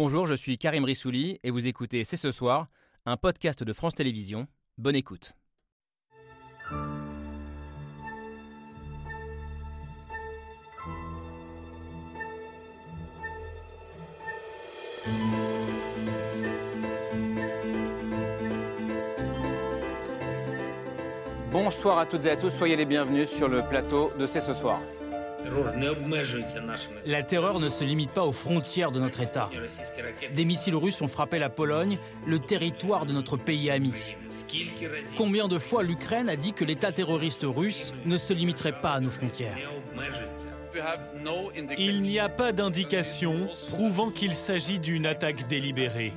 Bonjour, je suis Karim Rissouli et vous écoutez C'est ce soir, un podcast de France Télévisions. Bonne écoute. Bonsoir à toutes et à tous, soyez les bienvenus sur le plateau de C'est ce soir. La terreur ne se limite pas aux frontières de notre État. Des missiles russes ont frappé la Pologne, le territoire de notre pays ami. Combien de fois l'Ukraine a dit que l'État terroriste russe ne se limiterait pas à nos frontières? Il n'y a pas d'indication prouvant qu'il s'agit d'une attaque délibérée.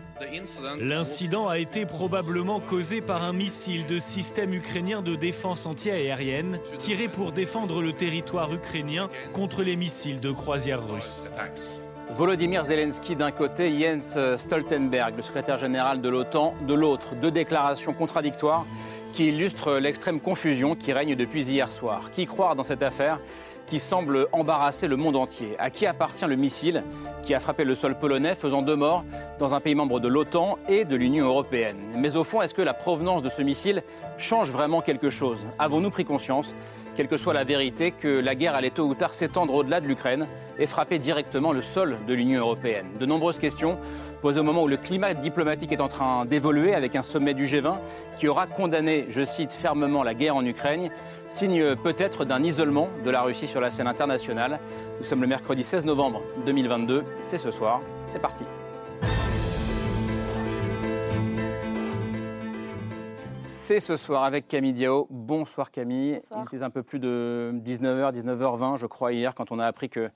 L'incident a été probablement causé par un missile de système ukrainien de défense antiaérienne tiré pour défendre le territoire ukrainien contre les missiles de croisière russes. Volodymyr Zelensky d'un côté, Jens Stoltenberg, le secrétaire général de l'OTAN, de l'autre. Deux déclarations contradictoires qui illustrent l'extrême confusion qui règne depuis hier soir. Qui croire dans cette affaire? Qui semble embarrasser le monde entier. À qui appartient le missile qui a frappé le sol polonais, faisant deux morts dans un pays membre de l'OTAN et de l'Union européenne? Mais au fond, est-ce que la provenance de ce missile change vraiment quelque chose? Avons-nous pris conscience, quelle que soit la vérité, que la guerre allait tôt ou tard s'étendre au-delà de l'Ukraine et frapper directement le sol de l'Union européenne? De nombreuses questions posées au moment où le climat diplomatique est en train d'évoluer avec un sommet du G20 qui aura condamné, je cite fermement, la guerre en Ukraine, signe peut-être d'un isolement de la Russie sur la scène internationale. Nous sommes le mercredi 16 novembre 2022. C'est ce soir. C'est parti. C'est ce soir avec Camille Diao. Bonsoir Camille. Bonsoir. Il était un peu plus de 19h, 19h20 je crois hier quand on a appris que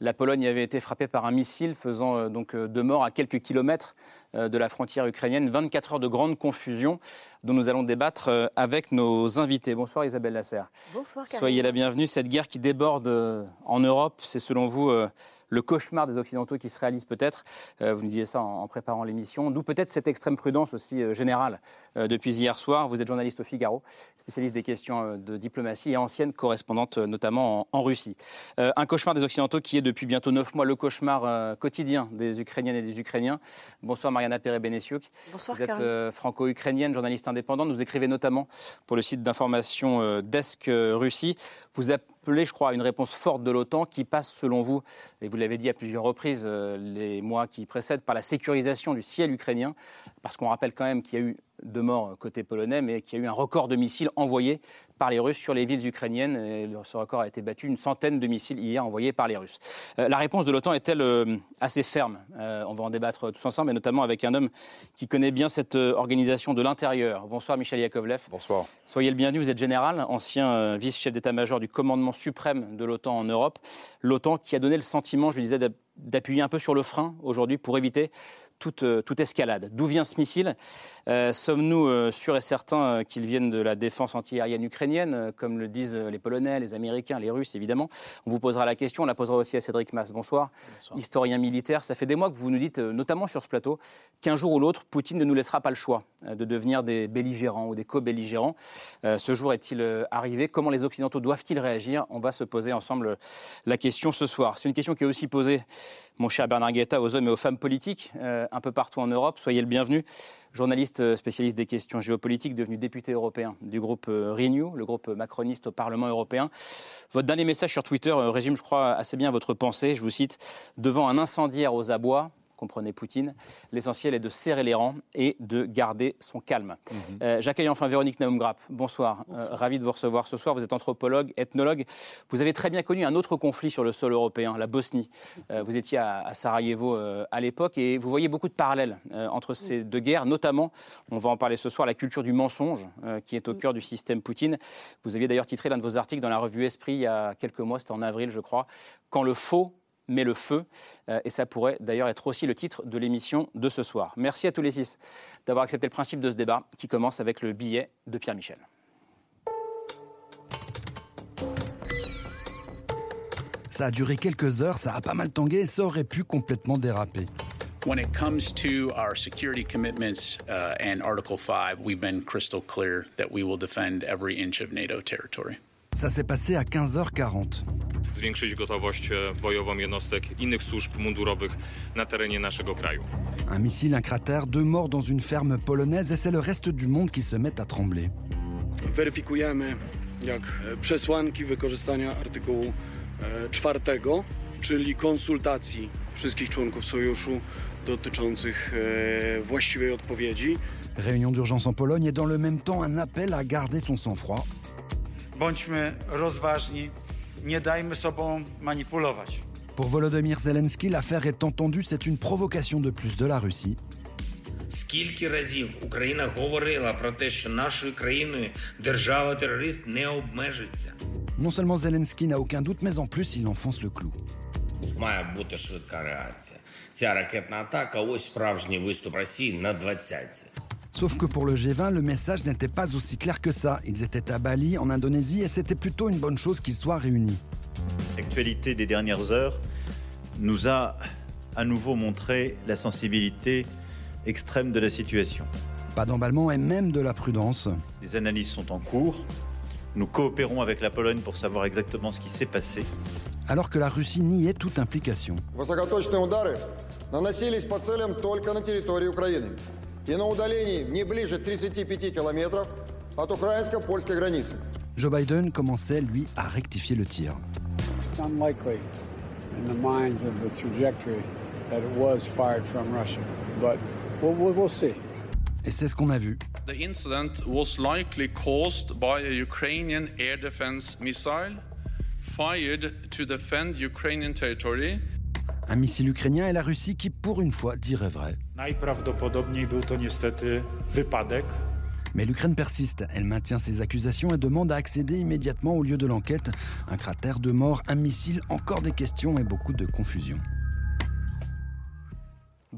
la Pologne avait été frappée par un missile faisant euh, donc euh, deux morts à quelques kilomètres euh, de la frontière ukrainienne. 24 heures de grande confusion dont nous allons débattre euh, avec nos invités. Bonsoir Isabelle Lasserre. Bonsoir Karim. Soyez la bienvenue. Cette guerre qui déborde euh, en Europe, c'est selon vous euh, le cauchemar des Occidentaux qui se réalise peut-être. Vous nous disiez ça en préparant l'émission. D'où peut-être cette extrême prudence aussi générale depuis hier soir. Vous êtes journaliste au Figaro, spécialiste des questions de diplomatie et ancienne correspondante notamment en, Russie. Un cauchemar des Occidentaux qui est depuis bientôt neuf mois le cauchemar quotidien des Ukrainiennes et des Ukrainiens. Bonsoir Mariana Perez-Benessiuk. Bonsoir Vous êtes franco-ukrainienne, journaliste indépendante. Vous écrivez notamment pour le site d'information euh, Desk euh, Russie. Vous appelez, je crois, à une réponse forte de l'OTAN qui passe, selon vous, et vous l'avez dit à plusieurs reprises euh, les mois qui précèdent, par la sécurisation du ciel ukrainien. Parce qu'on rappelle quand même qu'il y a eu deux morts côté polonais, mais qu'il y a eu un record de missiles envoyés par les Russes sur les villes ukrainiennes. Et ce record a été battu, une centaine de missiles hier envoyés par les Russes. Euh, la réponse de l'OTAN est-elle euh, assez ferme? Euh, On va en débattre tous ensemble, et notamment avec un homme qui connaît bien cette euh, organisation de l'intérieur. Bonsoir Michel Yakovlev. Bonsoir. Soyez le bienvenu, vous êtes général, ancien euh, vice-chef d'état-major du commandement suprême de l'OTAN en Europe. L'OTAN qui a donné le sentiment, je le disais, d'app- d'appuyer un peu sur le frein aujourd'hui pour éviter toute, euh, toute escalade. D'où vient ce missile Euh, Sommes-nous euh, sûrs et certains qu'ils viennent de la défense antiaérienne ukrainienne, comme le disent les Polonais, les Américains, les Russes, évidemment? On vous posera la question, on la posera aussi à Cédric Mass. Bonsoir. Historien militaire, ça fait des mois que vous nous dites, notamment sur ce plateau, qu'un jour ou l'autre, Poutine ne nous laissera pas le choix de devenir des belligérants ou des co-belligérants. Euh, ce jour est-il arrivé? Comment les Occidentaux doivent-ils réagir? On va se poser ensemble la question ce soir. C'est une question qui est aussi posée, mon cher Bernard Guetta, aux hommes et aux femmes politiques euh, un peu partout en Europe. Soyez le bienvenu. Journaliste euh, spécialiste des questions géopolitiques, devenu député européen du groupe euh, Renew, le groupe macroniste au Parlement européen. Votre dernier message sur Twitter résume, je crois, assez bien votre pensée. Je vous cite Devant un incendiaire aux abois, comprenez Poutine, l'essentiel est de serrer les rangs et de garder son calme. Euh, J'accueille enfin Véronique Naumgrap. Bonsoir. Euh, ravi de vous recevoir ce soir. Vous êtes anthropologue, ethnologue. Vous avez très bien connu un autre conflit sur le sol européen, la Bosnie. Euh, vous étiez à, à Sarajevo euh, à l'époque et vous voyez beaucoup de parallèles euh, entre ces deux guerres, notamment, on va en parler ce soir, la culture du mensonge euh, qui est au cœur du système Poutine. Vous aviez d'ailleurs titré l'un de vos articles dans la revue Esprit il y a quelques mois, c'était en avril je crois, Quand le faux met le feu. Euh, et ça pourrait d'ailleurs être aussi le titre de l'émission de ce soir. Merci à tous les six d'avoir accepté le principe de ce débat qui commence avec le billet de Pierre Michel. Ça a duré quelques heures, ça a pas mal tangué et ça aurait pu complètement déraper. When it comes to our security commitments uh, and Article 5, we've been crystal clear that we will defend every inch of NATO territory. Ça s'est passé à 15h40. Un missile, un cratère, deux morts dans une ferme polonaise et c'est le reste du monde qui se met à trembler. Weryfikujemy, jak przesłanki wykorzystania artykułu 4, czyli konsultacji wszystkich członków sojuszu dotyczących właściwej odpowiedzi. Réunion d'urgence en Pologne et dans le même temps un appel à garder son sang-froid. Bądźmy rozważni, nie dajmy sobą manipulować. Pour Volodymyr Zelensky, l'affaire est entendue, c'est une provocation de plus de la Russie. Скільки разів Україна говорила про те, що нашою країною держава-терорист не обмежиться? Non seulement Zelensky n'a aucun doute, mais en plus il enfonce le clou. Має бути швидка реакція. Ця ракетна атака ось справжній виступ Росії на 20 Sauf que pour le G20, le message n'était pas aussi clair que ça. Ils étaient à Bali, en Indonésie, et c'était plutôt une bonne chose qu'ils soient réunis. L'actualité des dernières heures nous a à nouveau montré la sensibilité extrême de la situation. Pas d'emballement et même de la prudence. Les analyses sont en cours. Nous coopérons avec la Pologne pour savoir exactement ce qui s'est passé. Alors que la Russie niait toute implication Высокоточные удары наносились по целям только на территории Украины и на удалении не ближе 35 километров от украинско-польской границы. Joe Biden commençait, lui, à rectifier le tir. It's unlikely in the minds of the trajectory that it was fired from Russia, but we'll, we'll, we'll see. Et c'est ce qu'on a vu. The incident was likely caused by a Ukrainian air defense missile fired to defend Ukrainian territory. Un missile ukrainien et la Russie qui, pour une fois, dirait vrai. Mais l'Ukraine persiste. Elle maintient ses accusations et demande à accéder immédiatement au lieu de l'enquête. Un cratère de mort, un missile, encore des questions et beaucoup de confusion.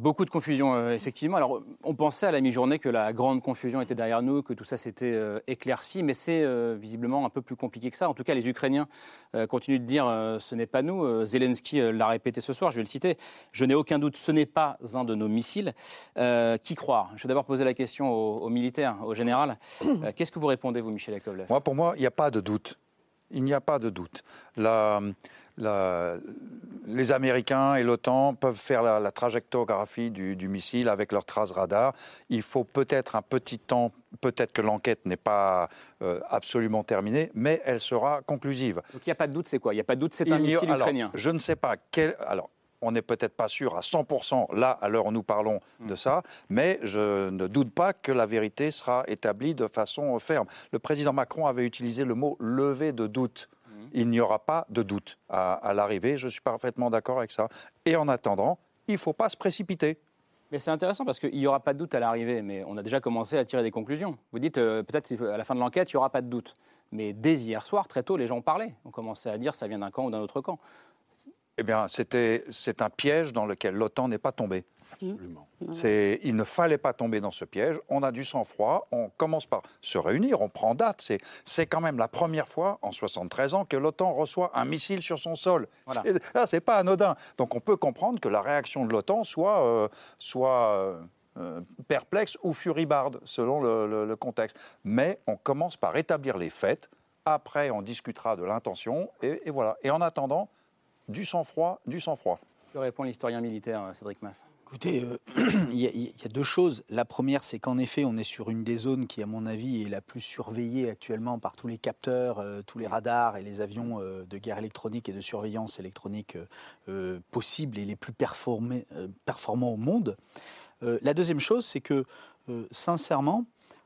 Beaucoup de confusion, euh, effectivement. Alors, on pensait à la mi-journée que la grande confusion était derrière nous, que tout ça s'était euh, éclairci, mais c'est euh, visiblement un peu plus compliqué que ça. En tout cas, les Ukrainiens euh, continuent de dire euh, ce n'est pas nous. Euh, Zelensky euh, l'a répété ce soir, je vais le citer. Je n'ai aucun doute, ce n'est pas un de nos missiles. Euh, qui croire? Je vais d'abord poser la question aux, aux militaires, au général. Euh, Qu'est-ce que vous répondez, vous, Michel Yakovlev Moi, pour moi, il n'y a pas de doute. Il n'y a pas de doute. La, la- les Américains et l'OTAN peuvent faire la, la trajectographie du, du missile avec leurs traces radar. Il faut peut-être un petit temps, peut-être que l'enquête n'est pas euh, absolument terminée, mais elle sera conclusive. Donc il n'y a pas de doute, c'est quoi? Il n'y a pas de doute, c'est un Il y a- missile alors, ukrainien. Je ne sais pas quel. Alors, on n'est peut-être pas sûr à 100% là, à l'heure où nous parlons de ça, mais je ne doute pas que la vérité sera établie de façon ferme. Le président Macron avait utilisé le mot lever de doute. Il n'y aura pas de doute à, à l'arrivée. Je suis parfaitement d'accord avec ça. Et en attendant, il ne faut pas se précipiter. Mais c'est intéressant parce qu'il n'y aura pas de doute à l'arrivée, mais on a déjà commencé à tirer des conclusions. Vous dites euh, peut-être à la fin de l'enquête, il n'y aura pas de doute. Mais dès hier soir, très tôt, les gens parlaient. On commençait à dire ça vient d'un camp ou d'un autre camp. Eh bien, c'était, c'est un piège dans lequel l'OTAN n'est pas C'est, il ne fallait pas tomber dans ce piège. On a du sang-froid. On commence par se réunir. On prend date. C'est, c'est quand même la première fois en 73 ans que l'OTAN reçoit un missile sur son sol. Voilà. C'est, là, c'est pas anodin. Donc, on peut comprendre que la réaction de l'OTAN soit, euh, soit euh, euh, perplexe ou furibarde selon le, le- le contexte. Mais on commence par établir les faits. Après, on discutera de l'intention. Et, et voilà. Et en attendant, du sang-froid, du sang-froid. Que répond l'historien militaire Cédric Mass Écoutez, euh, il y, a- deux choses. La première, c'est qu'en effet, on est sur une des zones qui, à mon avis, est la plus surveillée actuellement par tous les capteurs, euh, tous les radars et les avions euh, de guerre électronique et de surveillance électronique possibles et les plus performants au monde. La deuxième chose, c'est que, sincèrement,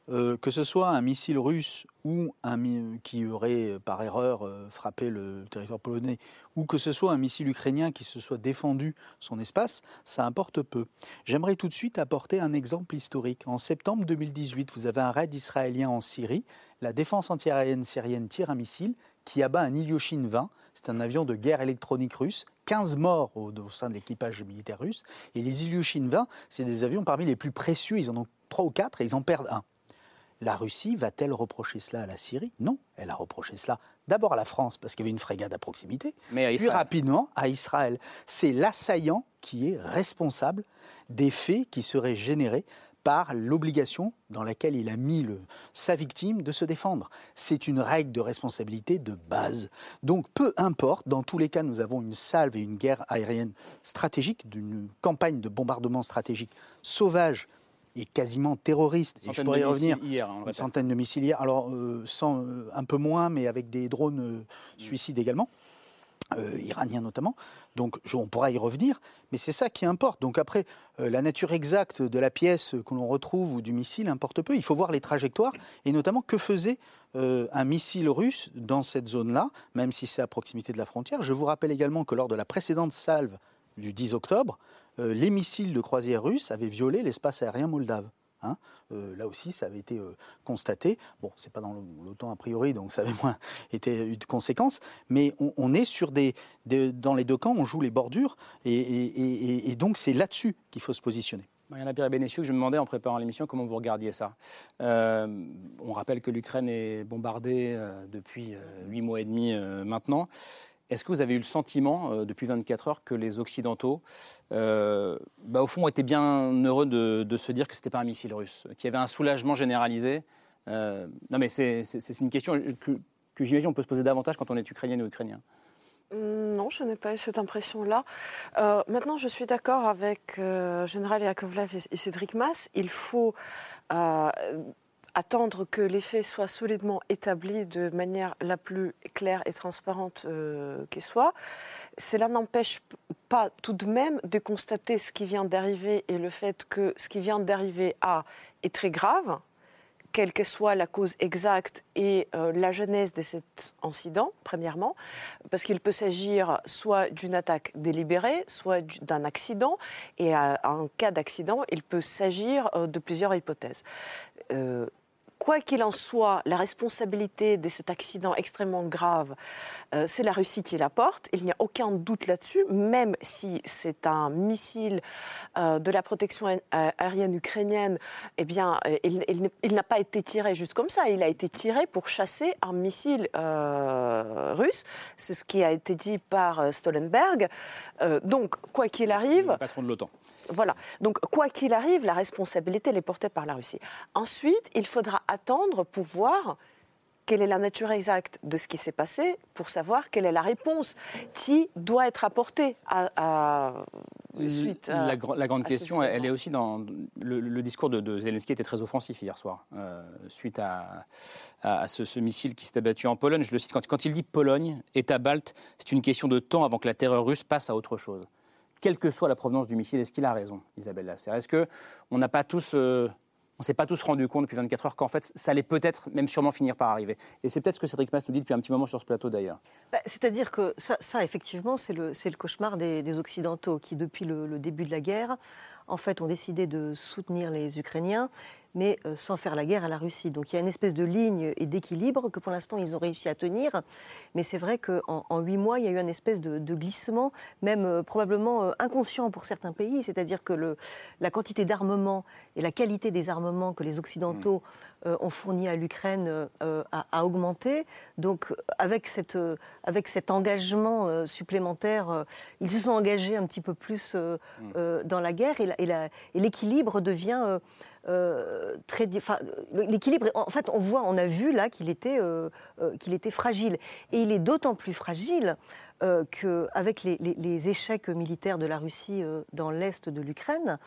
euh, que ce soit un missile russe ou un qui aurait euh, par erreur euh, frappé le territoire polonais, ou que ce soit un missile ukrainien qui se soit défendu son espace, ça importe peu. J'aimerais tout de suite apporter un exemple historique. En septembre 2018, vous avez un raid israélien en Syrie. La défense antiaérienne syrienne tire un missile qui abat un Ilyushin 20. C'est un avion de guerre électronique russe. 15 morts au, au sein de l'équipage militaire russe. Et les Ilyushin 20, c'est des avions parmi les plus précieux. Ils en ont trois ou quatre et ils en perdent un. La Russie va-t-elle reprocher cela à la Syrie? Non, elle a reproché cela d'abord à la France parce qu'il y avait une frégate à proximité, Mais à puis rapidement à Israël. C'est l'assaillant qui est responsable des faits qui seraient générés par l'obligation dans laquelle il a mis le, sa victime de se défendre. C'est une règle de responsabilité de base. Donc peu importe, dans tous les cas, nous avons une salve et une guerre aérienne stratégique, d'une campagne de bombardement stratégique sauvage et quasiment terroriste. Et je pourrais y revenir. hier, une centaine de missiles hier. Alors, euh, sans, euh, un peu moins, mais avec des drones euh, suicides également. euh, iraniens notamment. Donc je- on pourra y revenir, mais c'est ça qui importe. Donc après, la nature exacte de la pièce que l'on retrouve ou du missile importe peu. Il faut voir les trajectoires et notamment que faisait un missile russe dans cette zone-là, même si c'est à proximité de la frontière. Je vous rappelle également que lors de la précédente salve du 10 octobre, les missiles de croisière russes avaient violé l'espace aérien moldave. hein. Euh, là aussi, ça avait été euh, constaté. Bon, c'est pas dans l'OTAN a priori, donc ça avait moins été eu de conséquences. Mais on, est sur des, dans les deux camps, on joue les bordures, et, donc c'est là-dessus qu'il faut se positionner. Mariana Pierre Bénessiou, je me demandais en préparant l'émission comment vous regardiez ça? Euh, on rappelle que l'Ukraine est bombardée euh, depuis euh, huit mois et demi euh, maintenant. Est-ce que vous avez eu le sentiment, euh, depuis 24 heures, que les Occidentaux, euh, bah, au fond, étaient bien heureux de, se dire que ce n'était pas un missile russe, qu'il y avait un soulagement généralisé Euh, Non, mais c'est une question que, j'imagine on peut se poser davantage quand on est ukrainien ou ukrainien. Mm, Non, je n'ai pas eu cette impression-là. Maintenant, je suis d'accord avec euh, Général Yakovlev et, Cédric Mass. Il faut attendre que les faits soient solidement établis de manière la plus claire et transparente euh, soit. Cela n'empêche pas tout de même de constater ce qui vient d'arriver et le fait que ce qui vient d'arriver a est très grave quelle que soit la cause exacte et euh, la genèse de cet incident, premièrement, parce qu'il peut s'agir soit d'une attaque délibérée, soit du- d'un accident, et en cas d'accident, il peut s'agir euh, de plusieurs hypothèses. Euh, Quoi qu'il en soit, la responsabilité de cet accident extrêmement grave, euh, c'est la Russie qui la porte. Il n'y a aucun doute là-dessus, même si c'est un missile euh, de la protection aé- aérienne ukrainienne, eh bien, euh, il, il n'est- il n'a pas été tiré juste comme ça. Il a été tiré pour chasser un missile euh, russe. C'est ce qui a été dit par Stoltenberg. Donc, quoi qu'il arrive, Le patron de l'OTAN. voilà. Donc, quoi qu'il arrive, la responsabilité elle est portée par la Russie. Ensuite, il faudra attendre pour voir quelle est la nature exacte de ce qui s'est passé, pour savoir quelle est la réponse qui doit être apportée à, à- suite à- la, la grande à question, elle, est aussi dans le, le discours de, de Zelensky était très offensif hier soir euh, suite à, ce, ce missile qui s'est abattu en Pologne. Je le cite quand, quand il dit Pologne, État balte, c'est une question de temps avant que la terreur russe passe à autre chose. Quelle que soit la provenance du missile, est-ce qu'il a raison, Isabelle Lasserre? Est-ce que on n'a pas tous euh, on s'est pas tous rendu compte depuis 24 heures qu'en fait, ça allait peut-être, même sûrement, finir par arriver. Et c'est peut-être ce que Cédric Mass nous dit depuis un petit moment sur ce plateau d'ailleurs. Bah, C'est-à-dire que ça, effectivement, c'est le, cauchemar des, des Occidentaux qui, depuis le, le début de la guerre, en fait, ont décidé de soutenir les Ukrainiens, mais euh, sans faire la guerre à la Russie. Donc il y a une espèce de ligne et d'équilibre que pour l'instant ils ont réussi à tenir. Mais c'est vrai qu'en en huit mois, il y a eu un espèce de, glissement, même euh, probablement euh, inconscient pour certains pays. C'est-à-dire que la quantité d'armement et la qualité des armements que les Occidentaux euh, ont fournis à l'Ukraine euh, euh, a, a augmenté. Donc avec, cette, euh, avec cet engagement supplémentaire, ils se sont engagés un petit peu plus euh, dans la guerre et l'équilibre devient euh, très. enfin, L'équilibre, en fait, on voit, on a vu là qu'il était, euh, euh, qu'il était fragile. Et il est d'autant plus fragile qu'avec les, les- les échecs militaires de la Russie dans l'est de l'Ukraine,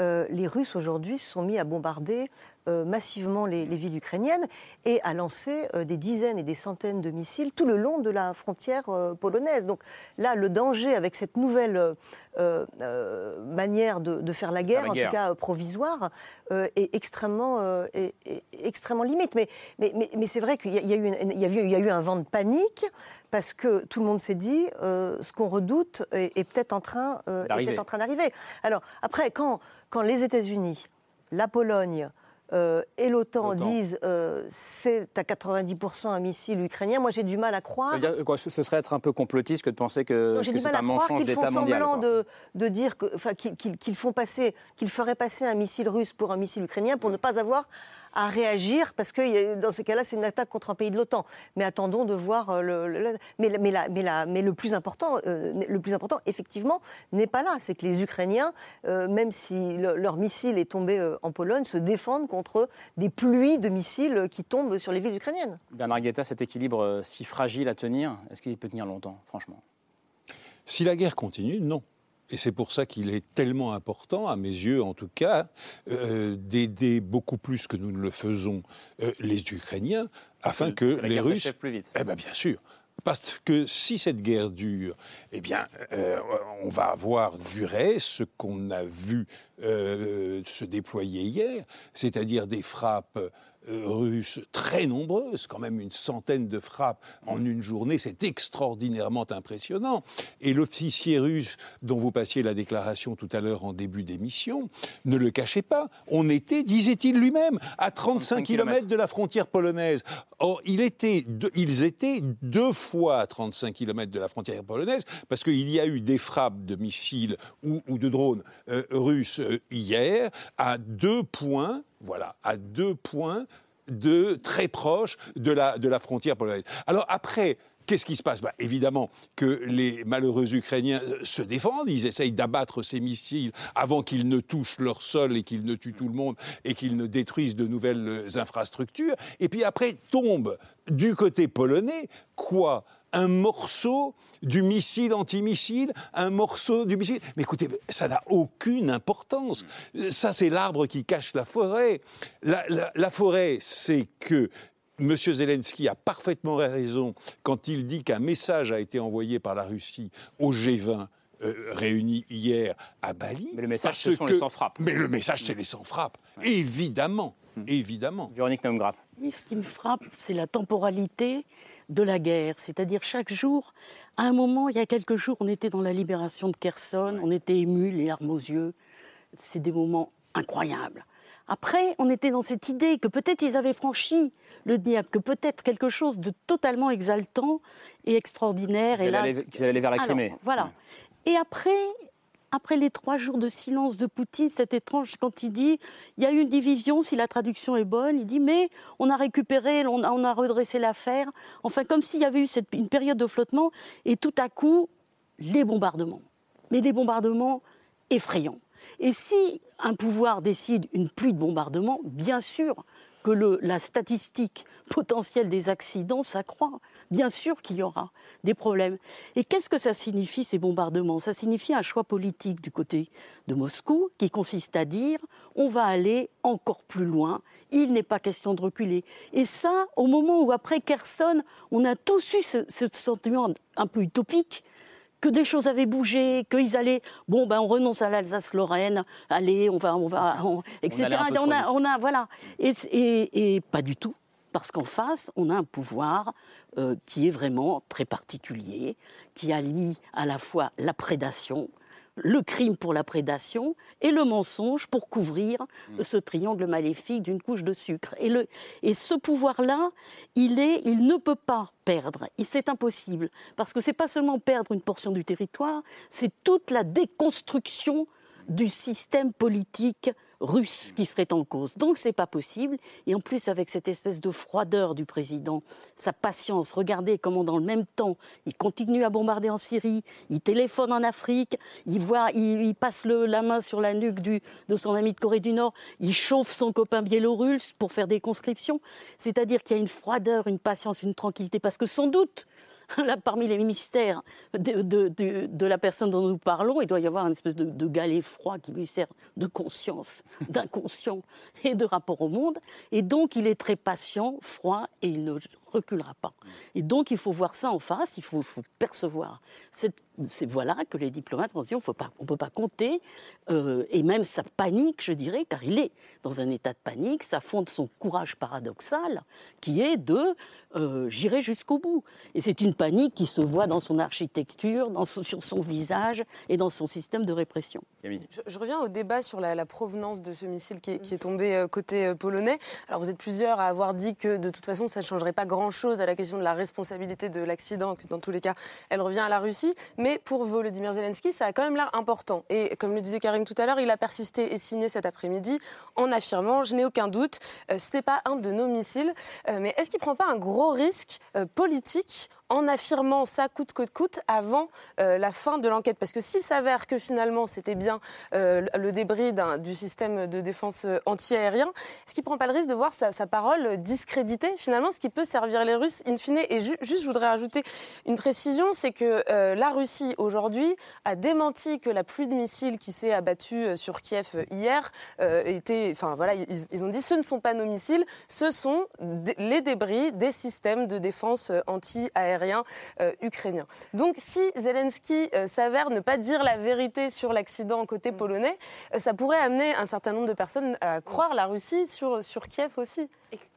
les Russes aujourd'hui se sont mis à bombarder massivement les, les villes ukrainiennes et à lancer euh, des dizaines et des centaines de missiles tout le long de la frontière euh, polonaise. Donc là, le danger avec cette nouvelle euh, euh, manière de, de faire la guerre, la en guerre. tout cas euh, provisoire, euh, est extrêmement, euh, est- est extrêmement limite. Mais, mais, mais, mais c'est vrai qu'il y, a- y a y a eu- il y a eu un vent de panique parce que tout le monde s'est dit euh, ce qu'on redoute est, est peut-être en train euh, est D'arriver. peut-être en train d'arriver. Alors après, quand, quand les États-Unis, la Pologne euh, et l'OTAN disent euh, c'est à 90% un missile ukrainien, moi j'ai du mal à croire. veut dire, quoi, ce serait être un peu complotiste que de penser que, J'ai du mal à croire qu'ils font semblant de, de dire qu'ils font passer, qu'ils feraient passer un missile russe pour un missile ukrainien pour ne pas avoir à réagir parce que dans ces cas-là, c'est une attaque contre un pays de l'OTAN. Mais attendons de voir le. mais, mais, mais, mais, le plus important, le plus important, effectivement, n'est pas là. C'est que les Ukrainiens, même si leur missile est tombé en Pologne, se défendent contre des pluies de missiles qui tombent sur les villes ukrainiennes. Bernard Guetta, cet équilibre si fragile à tenir, est-ce qu'il peut tenir longtemps, franchement? Si la guerre continue, non. Et c'est pour ça qu'il est tellement important, à mes yeux en tout cas, euh, d'aider beaucoup plus que nous ne le faisons euh, les Ukrainiens, afin que, les Russes. Plus vite. Eh bien, bien sûr. Parce que si cette guerre dure, eh bien, euh, on va avoir duré ce qu'on a vu se déployer hier, c'est-à-dire des frappes euh, russes très nombreuses, quand même une centaine de frappes en une journée, c'est extraordinairement impressionnant. Et l'officier russe dont vous passiez la déclaration tout à l'heure en début d'émission ne le cachait pas. On était, disait-il lui-même, à 35 km de la frontière polonaise. Or, il était, ils étaient deux fois à 35 km de la frontière polonaise parce qu'il y a eu des frappes de missiles ou, de drones euh, russes euh, hier à deux points voilà, à deux points de très proches de la, de la frontière polonaise. Alors après, Qu'est-ce qui se passe? Bah, Évidemment que les malheureux Ukrainiens euh, se défendent, ils essayent d'abattre ces missiles avant qu'ils ne touchent leur sol et qu'ils ne tuent tout le monde et qu'ils ne détruisent de nouvelles euh, infrastructures. Et puis après tombe du côté polonais quoi? Un morceau du missile antimissile, un morceau du missile. Mais écoutez, ça n'a aucune importance. Ça, c'est l'arbre qui cache la forêt. La, forêt, c'est que M. Zelensky a parfaitement raison quand il dit qu'un message a été envoyé par la Russie au G20 euh, réunis hier à Bali. Mais le message, ce sont les sans-frappe. Mais le message, c'est les sans-frappe. Évidemment. Hmm. Évidemment. Véronique Naumgraf. Oui, ce qui me frappe, c'est la temporalité de la guerre. C'est-à-dire chaque jour, à un moment, il y a quelques jours, on était dans la libération de Kherson, on était émus, les larmes aux yeux. C'est des moments incroyables. Après, on était dans cette idée que peut-être ils avaient franchi le diable, que peut-être quelque chose de totalement exaltant et extraordinaire. Qu'ils allaient, aller vers la Crimée. voilà. Et après, après les trois jours de silence de Poutine, c'est étrange quand il dit il y a eu une division, si la traduction est bonne, il dit mais on a récupéré, on a, redressé l'affaire. Enfin, comme s'il y avait eu une période de flottement et tout à coup, les bombardements. Mais des bombardements effrayants. Et si un pouvoir décide une pluie de bombardements, bien sûr, que la statistique potentielle des accidents s'accroît. Bien sûr qu'il y aura des problèmes. Et qu'est-ce que ça signifie, ces bombardements? Ça signifie un choix politique du côté de Moscou qui consiste à dire on va aller encore plus loin, il n'est pas question de reculer. Et ça, au moment où après Kherson, on a tous eu ce sentiment un peu utopique que des choses avaient bougé, qu'ils allaient, bon, ben, on renonce à l'Alsace-Lorraine, allez, on va, on va, etc. On, a, on a, voilà. Et, pas du tout, parce qu'en face, on a un pouvoir euh, qui est vraiment très particulier, qui allie à la fois la prédation, le crime pour la prédation et le mensonge pour couvrir mm. ce triangle maléfique d'une couche de sucre. Et, le, et ce pouvoir-là, il, est, il ne peut pas perdre. Et c'est impossible. Parce que c'est pas seulement perdre une portion du territoire, c'est toute la déconstruction du système politique russe qui serait en cause. Donc c'est pas possible. Et en plus avec cette espèce de froideur du président, sa patience. Regardez comment dans le même temps il continue à bombarder en Syrie, il téléphone en Afrique, il voit, il, passe la main sur la nuque de son ami de Corée du Nord, il chauffe son copain biélorusse pour faire des conscriptions. C'est-à-dire qu'il y a une froideur, une patience, une tranquillité, parce que sans doute parmi les mystères de, la personne dont nous parlons, il doit y avoir une espèce de, galet froid qui lui sert de conscience, d'inconscient et de rapport au monde. Et donc, il est très patient, froid, et il reculera pas. Et donc, il faut voir ça en face, il faut, percevoir. C'est voilà que les diplomates ont dit on ne peut pas compter, euh, et même sa panique, je dirais, car il est dans un état de panique, ça fonde son courage paradoxal, qui est de euh, j'irai jusqu'au bout. Et c'est une panique qui se voit dans son architecture, dans sur son visage et dans son système de répression. Je, reviens au débat sur la, provenance de ce missile qui est, tombé euh, côté euh, polonais. Alors vous êtes plusieurs à avoir dit que de toute façon ça ne changerait pas grand-chose à la question de la responsabilité de l'accident, que dans tous les cas elle revient à la Russie. Mais pour Volodymyr Zelensky, ça a quand même l'air important. Et comme le disait Karim tout à l'heure, il a persisté et signé cet après-midi en affirmant, je n'ai aucun doute, euh, ce n'est pas un de nos missiles. mais est-ce qu'il ne prend pas un gros risque politique en affirmant ça coûte que coûte avant euh, la fin de l'enquête. Parce que s'il s'avère que finalement c'était bien euh, le débris du système de défense euh, anti-aérien, est-ce qu'il ne prend pas le risque de voir sa, parole discréditée finalement, ce qui peut servir les Russes in fine? Et juste, je voudrais rajouter une précision, c'est que la Russie aujourd'hui a démenti que la pluie de missiles qui s'est abattue sur Kiev hier était, enfin voilà, ils, ils, ont dit ce ne sont pas nos missiles, ce sont les débris des systèmes de défense anti-aérien euh, ukrainien. Donc si Zelensky euh, s'avère ne pas dire la vérité sur l'accident côté polonais, euh, ça pourrait amener un certain nombre de personnes à croire la Russie sur, sur Kiev aussi.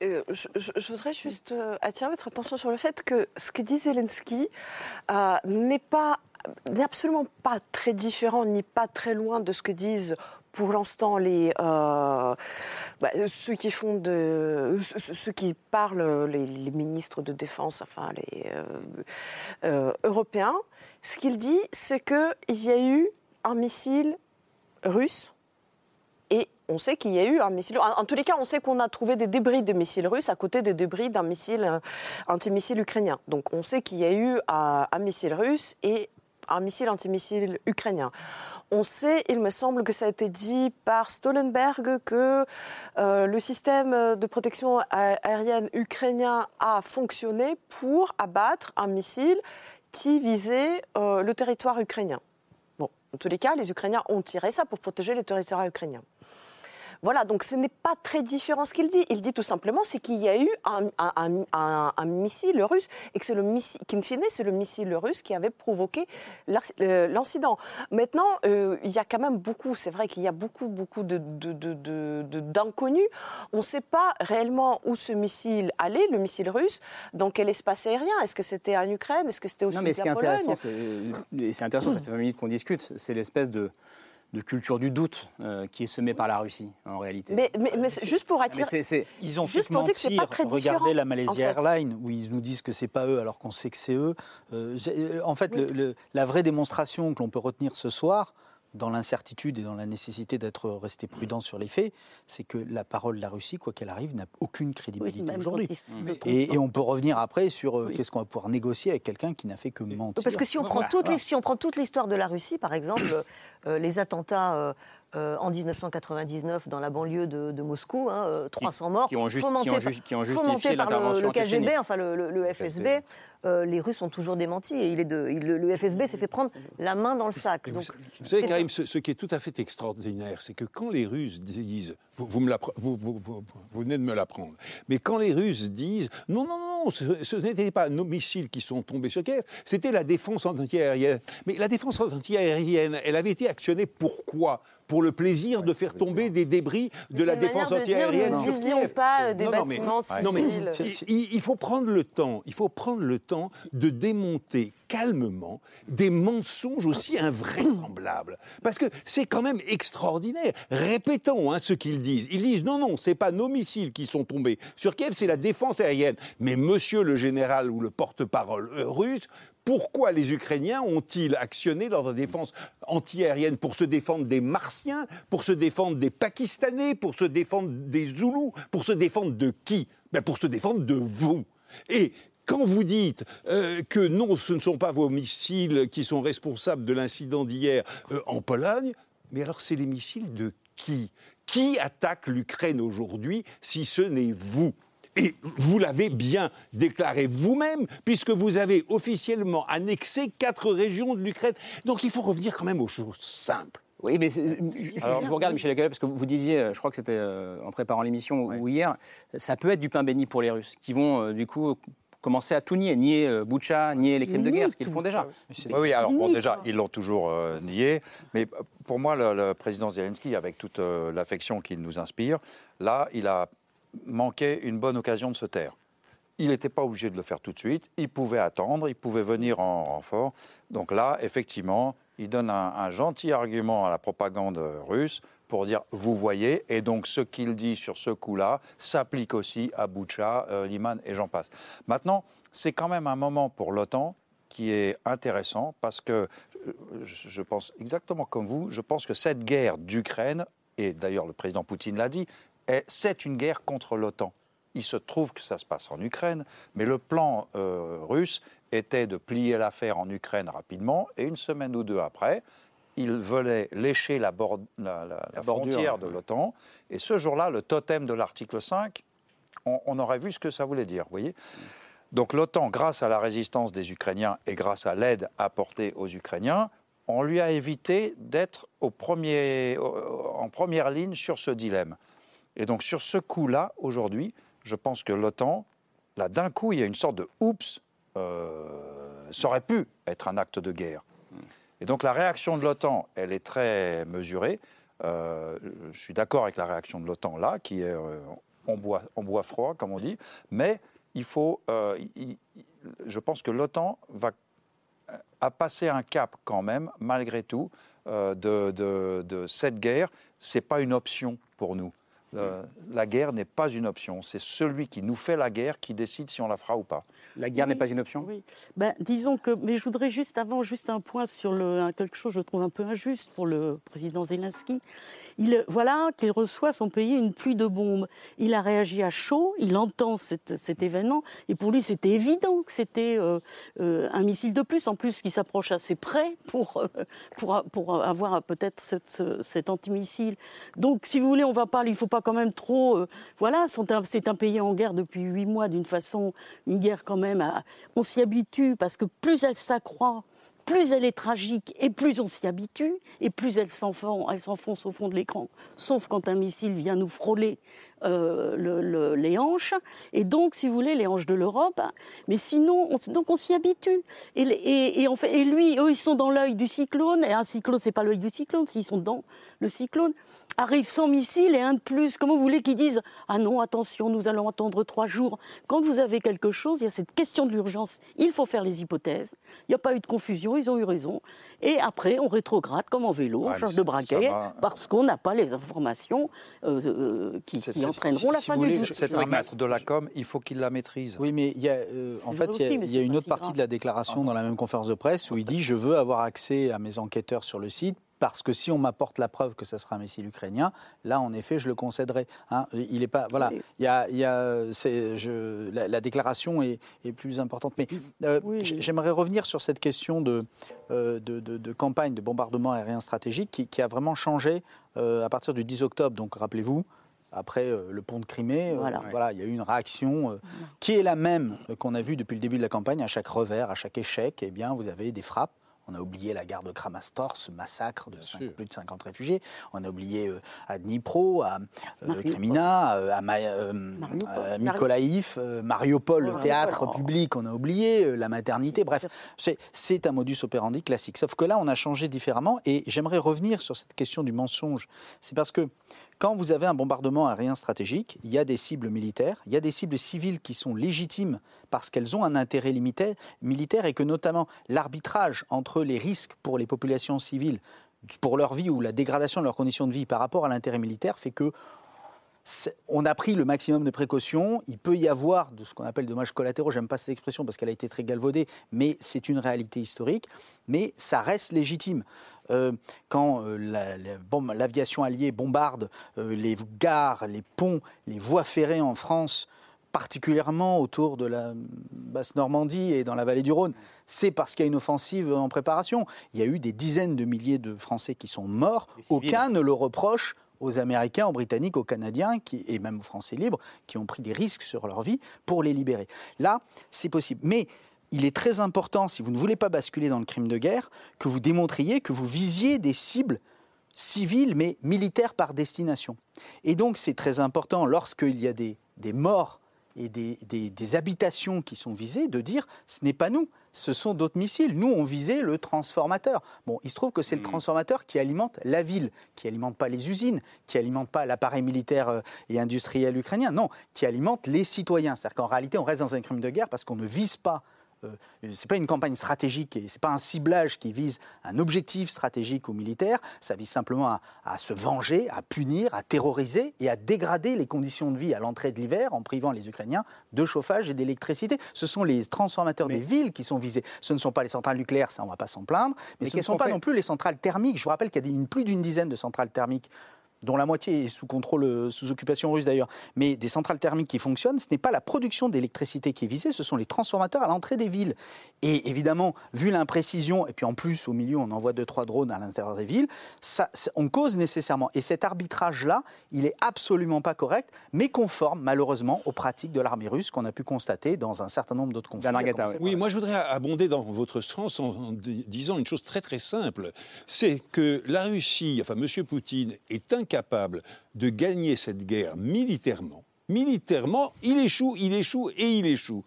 Je, voudrais juste attirer votre attention sur le fait que ce que dit Zelensky n'est pas n'est absolument pas très différent ni pas très loin de ce que disent pour l'instant, euh, bah, ceux qui parlent, les, ministres de défense, enfin les euh, euh, européens, ce qu'il dit, c'est qu'il y a eu un missile russe et on sait qu'il y a eu un missile. En, tous les cas, on sait qu'on a trouvé des débris de missiles russes à côté des débris d'un missile antimissile ukrainien. Donc, on sait qu'il y a eu un, un missile russe et un missile antimissile ukrainien. On sait, il me semble que ça a été dit par Stoltenberg, que euh, le système de protection aérienne ukrainien a fonctionné pour abattre un missile qui visait euh, le territoire ukrainien. Bon, en tous les cas, les Ukrainiens ont tiré ça pour protéger le territoire ukrainien. Voilà, donc ce n'est pas très différent ce qu'il dit. Il dit tout simplement c'est qu'il y a eu un, missile russe et que c'est le missile, qu'in fine, c'est le missile russe qui avait provoqué euh, l'incident. Maintenant, euh, il y a quand même beaucoup, c'est vrai qu'il y a beaucoup, beaucoup d'inconnus. On ne sait pas réellement où ce missile allait, le missile russe, dans quel espace aérien? Est-ce que c'était en Ukraine? Est-ce que c'était au non, mais ce qui est intéressant, c'est intéressant, ça fait 20 minutes qu'on discute, c'est l'espèce de de culture du doute euh, qui est semée par la Russie, en réalité. Mais, mais, juste pour attirer... ils ont juste pour dire que c'est pas très Regardez la Malaysia Airlines, où ils nous disent que c'est pas eux alors qu'on sait que c'est eux. Euh, en fait, la vraie démonstration que l'on peut retenir ce soir, dans l'incertitude et dans la nécessité d'être resté prudent sur les faits, c'est que la parole de la Russie, quoi qu'elle arrive, n'a aucune crédibilité aujourd'hui. Et, on peut revenir après sur euh, qu'est-ce qu'on va pouvoir négocier avec quelqu'un qui n'a fait que mentir. Parce que si on prend, toute, les, si on prend toute l'histoire de la Russie, par exemple, euh, les attentats euh, euh, en 1999 dans la banlieue de, Moscou, 300 hein, morts, qui ont, fomentés par le, KGB, enfin le, FSB. les Russes ont toujours démenti et il est de, le, FSB s'est fait prendre la main dans le sac. vous, savez, Karim, ce, qui est tout à fait extraordinaire, c'est que quand les Russes disent, vous, me vous, vous, venez de me l'apprendre, mais quand les Russes disent, non, non, non, ce, ce n'était pas nos missiles qui sont tombés sur Kiev, c'était la défense antiaérienne. Mais la défense antiaérienne, elle avait été actionnée pourquoi? Pour le plaisir de faire tomber des débris de la défense antiaérienne. Nous ne visions pas des bâtiments civils. il, faut prendre le temps, il faut prendre le temps de démonter calmement des mensonges aussi invraisemblables. Parce que c'est quand même extraordinaire. Répétons hein, ce qu'ils disent. Ils disent non, non, c'est pas nos missiles qui sont tombés sur Kiev, c'est la défense aérienne. Mais monsieur le général ou le porte-parole euh, russe pourquoi les Ukrainiens ont-ils actionné leur défense antiaérienne pour se défendre des Martiens, pour se défendre des Pakistanais, pour se défendre des Zoulous, pour se défendre de qui? Ben Pour se défendre de vous. Et quand vous dites euh, que non, ce ne sont pas vos missiles qui sont responsables de l'incident d'hier euh, en Pologne, mais alors c'est les missiles de qui? Qui attaque l'Ukraine aujourd'hui si ce n'est vous? Et vous l'avez bien déclaré vous-même, puisque vous avez officiellement annexé quatre régions de l'Ukraine. Donc il faut revenir quand même aux choses simples. Oui, mais je, vous regarde, Michel Legalet, parce que vous disiez, euh, je crois que c'était euh, en préparant l'émission ou hier, ça peut être du pain béni pour les Russes, qui vont euh, du coup commencer à tout nier, nier Boucha, nier les crimes de guerre, ce qu'ils font déjà. Oui, oui, alors bon, déjà, ils l'ont toujours nié, mais pour moi, le, le président Zelensky, avec toute l'affection qu'il nous inspire, là, il a manquait une bonne occasion de se taire. il n'était pas obligé de le faire tout de suite, il pouvait attendre, il pouvait venir en renfort. Donc là, effectivement, il donne un, un gentil argument à la propagande russe pour dire vous voyez, et donc ce qu'il dit sur ce coup-là s'applique aussi à Boucha, euh, Liman et j'en passe. Maintenant, c'est quand même un moment pour l'OTAN qui est intéressant parce que euh, je pense exactement comme vous, je pense que cette guerre d'Ukraine, et d'ailleurs le président Poutine l'a dit, est- c'est une guerre contre l'OTAN. Il se trouve que ça se passe en Ukraine, mais le plan euh, russe était de plier l'affaire en Ukraine rapidement, et une semaine ou deux après, il voulait lécher la, bord- la- la- la bordure, frontière de l'OTAN, et ce jour-là, le totem de l'article 5, on, on aurait vu ce que ça voulait dire, vous voyez donc l'OTAN, grâce à la résistance des Ukrainiens et grâce à l'aide apportée aux Ukrainiens, on lui a évité d'être premier- en première ligne sur ce dilemme. Et donc sur ce coup-là, aujourd'hui, je pense que l'OTAN, là d'un coup, il y a une sorte de oups, euh, ça aurait pu être un acte de guerre. Et donc la réaction de l'OTAN, elle est très mesurée. Euh, je suis d'accord avec la réaction de l'OTAN là, qui est euh, en, bois, en bois froid, comme on dit, mais il faut, euh, je pense que l'OTAN va a un cap quand même, malgré tout, euh, de, de- de cette guerre. C'est pas une option pour nous. Euh, la guerre n'est pas une option. C'est celui qui nous fait la guerre qui décide si on la fera ou pas. La guerre n'est pas une option? Oui. Ben, disons que, mais je voudrais juste avant, juste un point sur le, quelque chose que je trouve un peu injuste pour le président Zelensky. Il, voilà qu'il reçoit son pays une pluie de bombes. Il a réagi à chaud, il entend cet, cet événement, et pour lui c'était évident que c'était euh, euh, un missile de plus, en plus qui s'approche assez près pour, euh, pour, pour avoir peut-être cet antimissile. Donc, si vous voulez, on va pas, il faut pas quand même trop. euh, voilà, c'est un pays en guerre depuis huit mois d'une façon, une guerre quand même. on s'y habitue parce que plus elle s'accroît, plus elle est tragique et plus on s'y habitue et plus elle s'enfonce, au fond de l'écran. Sauf quand un missile vient nous frôler euh, le- le- les hanches et donc, si vous voulez, les hanches de l'Europe. hein. Mais sinon, on, donc on s'y habitue. Et lui, eux, ils sont dans l'œil du cyclone. Et un cyclone, c'est pas l'œil du cyclone, s'ils sont dans le cyclone. Arrive sans missile et un de plus. Comment vous voulez qu'ils disent Ah non, attention, nous allons attendre trois jours. Quand vous avez quelque chose, il y a cette question de l'urgence. Il faut faire les hypothèses. Il n'y a pas eu de confusion, ils ont eu raison. Et après, on rétrograde comme en vélo, on change de braquet, va. parce qu'on n'a pas les informations euh, euh, qui, entraîneront la si fin vous du voulez, jour. Cet arnaque de la com, il faut qu'il la maîtrise. Oui, mais il y a, euh, en fait, il y a, aussi, y une autre si partie grave. de la déclaration dans la même conférence de presse où il dit Je veux avoir accès à mes enquêteurs sur le site parce que si on m'apporte la preuve que ça sera un missile ukrainien, là, en effet, je le concéderai. Hein, il est pas. Voilà. Il y a. il y a- c'est- je- la, la déclaration est, est plus importante. Mais euh, j'aimerais revenir sur cette question de, euh, de, de- de campagne de bombardement aérien stratégique qui, qui a vraiment changé euh, à partir du 10 octobre. Donc, rappelez-vous. Après euh, le pont de Crimée, euh, Voilà. voilà, il y a eu une réaction euh, qui est la même euh, qu'on a vue depuis le début de la campagne. À chaque revers, à chaque échec, eh bien, vous avez des frappes. On a oublié la gare de Kramatorsk, ce massacre de plus de 50 réfugiés. On a oublié euh, à Dnipro, à euh. Kremina, euh, à, Ma- euh, euh, Mariupol, le théâtre Oh. public, on a oublié, la maternité, bref. C'est un modus operandi classique. Sauf que là, on a changé différemment et j'aimerais revenir sur cette question du mensonge. C'est parce que quand vous avez un bombardement aérien stratégique, il y a des cibles militaires, il y a des cibles civiles qui sont légitimes parce qu'elles ont un intérêt militaire et que notamment l'arbitrage entre les risques pour les populations civiles, pour leur vie ou la dégradation de leurs conditions de vie par rapport à l'intérêt militaire fait que on a pris le maximum de précautions. Il peut y avoir de ce qu'on appelle dommages collatéraux. J'aime pas cette expression parce qu'elle a été très galvaudée, mais c'est une réalité historique. Mais ça reste légitime. Euh, quand euh, la- la- bon, l'aviation alliée bombarde euh, les gares, les ponts, les voies ferrées en France, particulièrement autour de la basse Normandie et dans la vallée du Rhône, c'est parce qu'il y a une offensive en préparation. Il y a eu des dizaines de milliers de Français qui sont morts. Aucun ne le reproche aux Américains, aux Britanniques, aux Canadiens et même aux Français libres qui ont pris des risques sur leur vie pour les libérer. Là, c'est possible. Mais il est très important, si vous ne voulez pas basculer dans le crime de guerre, que vous démontriez que vous visiez des cibles civiles mais militaires par destination. Et donc c'est très important lorsqu'il y a des, des morts et des, des, habitations qui sont visées, de dire ce n'est pas nous, ce sont d'autres missiles. Nous, on visait le transformateur. Bon, il se trouve que c'est le hmm. transformateur qui alimente la ville, qui alimente pas les usines, qui alimente pas l'appareil militaire euh, et industriel ukrainien, non, qui alimente les citoyens. C'est-à-dire qu'en réalité, on reste dans un crime de guerre parce qu'on ne vise pas c'est pas une campagne stratégique et c'est pas un ciblage qui vise un objectif stratégique ou militaire. Ça vise simplement à, se venger, à punir, à terroriser et à dégrader les conditions de vie à l'entrée de l'hiver en privant les Ukrainiens de chauffage et d'électricité. Ce sont les transformateurs des villes qui sont visés. Ce ne sont pas les centrales nucléaires, ça on va pas s'en plaindre, mais, ce ne sont pas non plus les centrales thermiques. Je vous rappelle qu'il y a plus d'une dizaine de centrales thermiques dont la moitié est sous contrôle, euh, sous occupation russe d'ailleurs, mais des centrales thermiques qui fonctionnent, ce n'est pas la production d'électricité qui est visée, ce sont les transformateurs à l'entrée des villes. Et évidemment, vu l'imprécision, et puis en plus au milieu on envoie deux trois drones à l'intérieur des villes, ça, on cause nécessairement. Et cet arbitrage-là, il est absolument pas correct, mais conforme malheureusement aux pratiques de l'armée russe qu'on a pu constater dans un certain nombre d'autres conflits. Oui, moi je voudrais abonder dans votre sens en disant une chose très très simple, c'est que la Russie, enfin M. Poutine, est incapable capable de gagner cette guerre militairement, militairement, il échoue, il échoue et il échoue.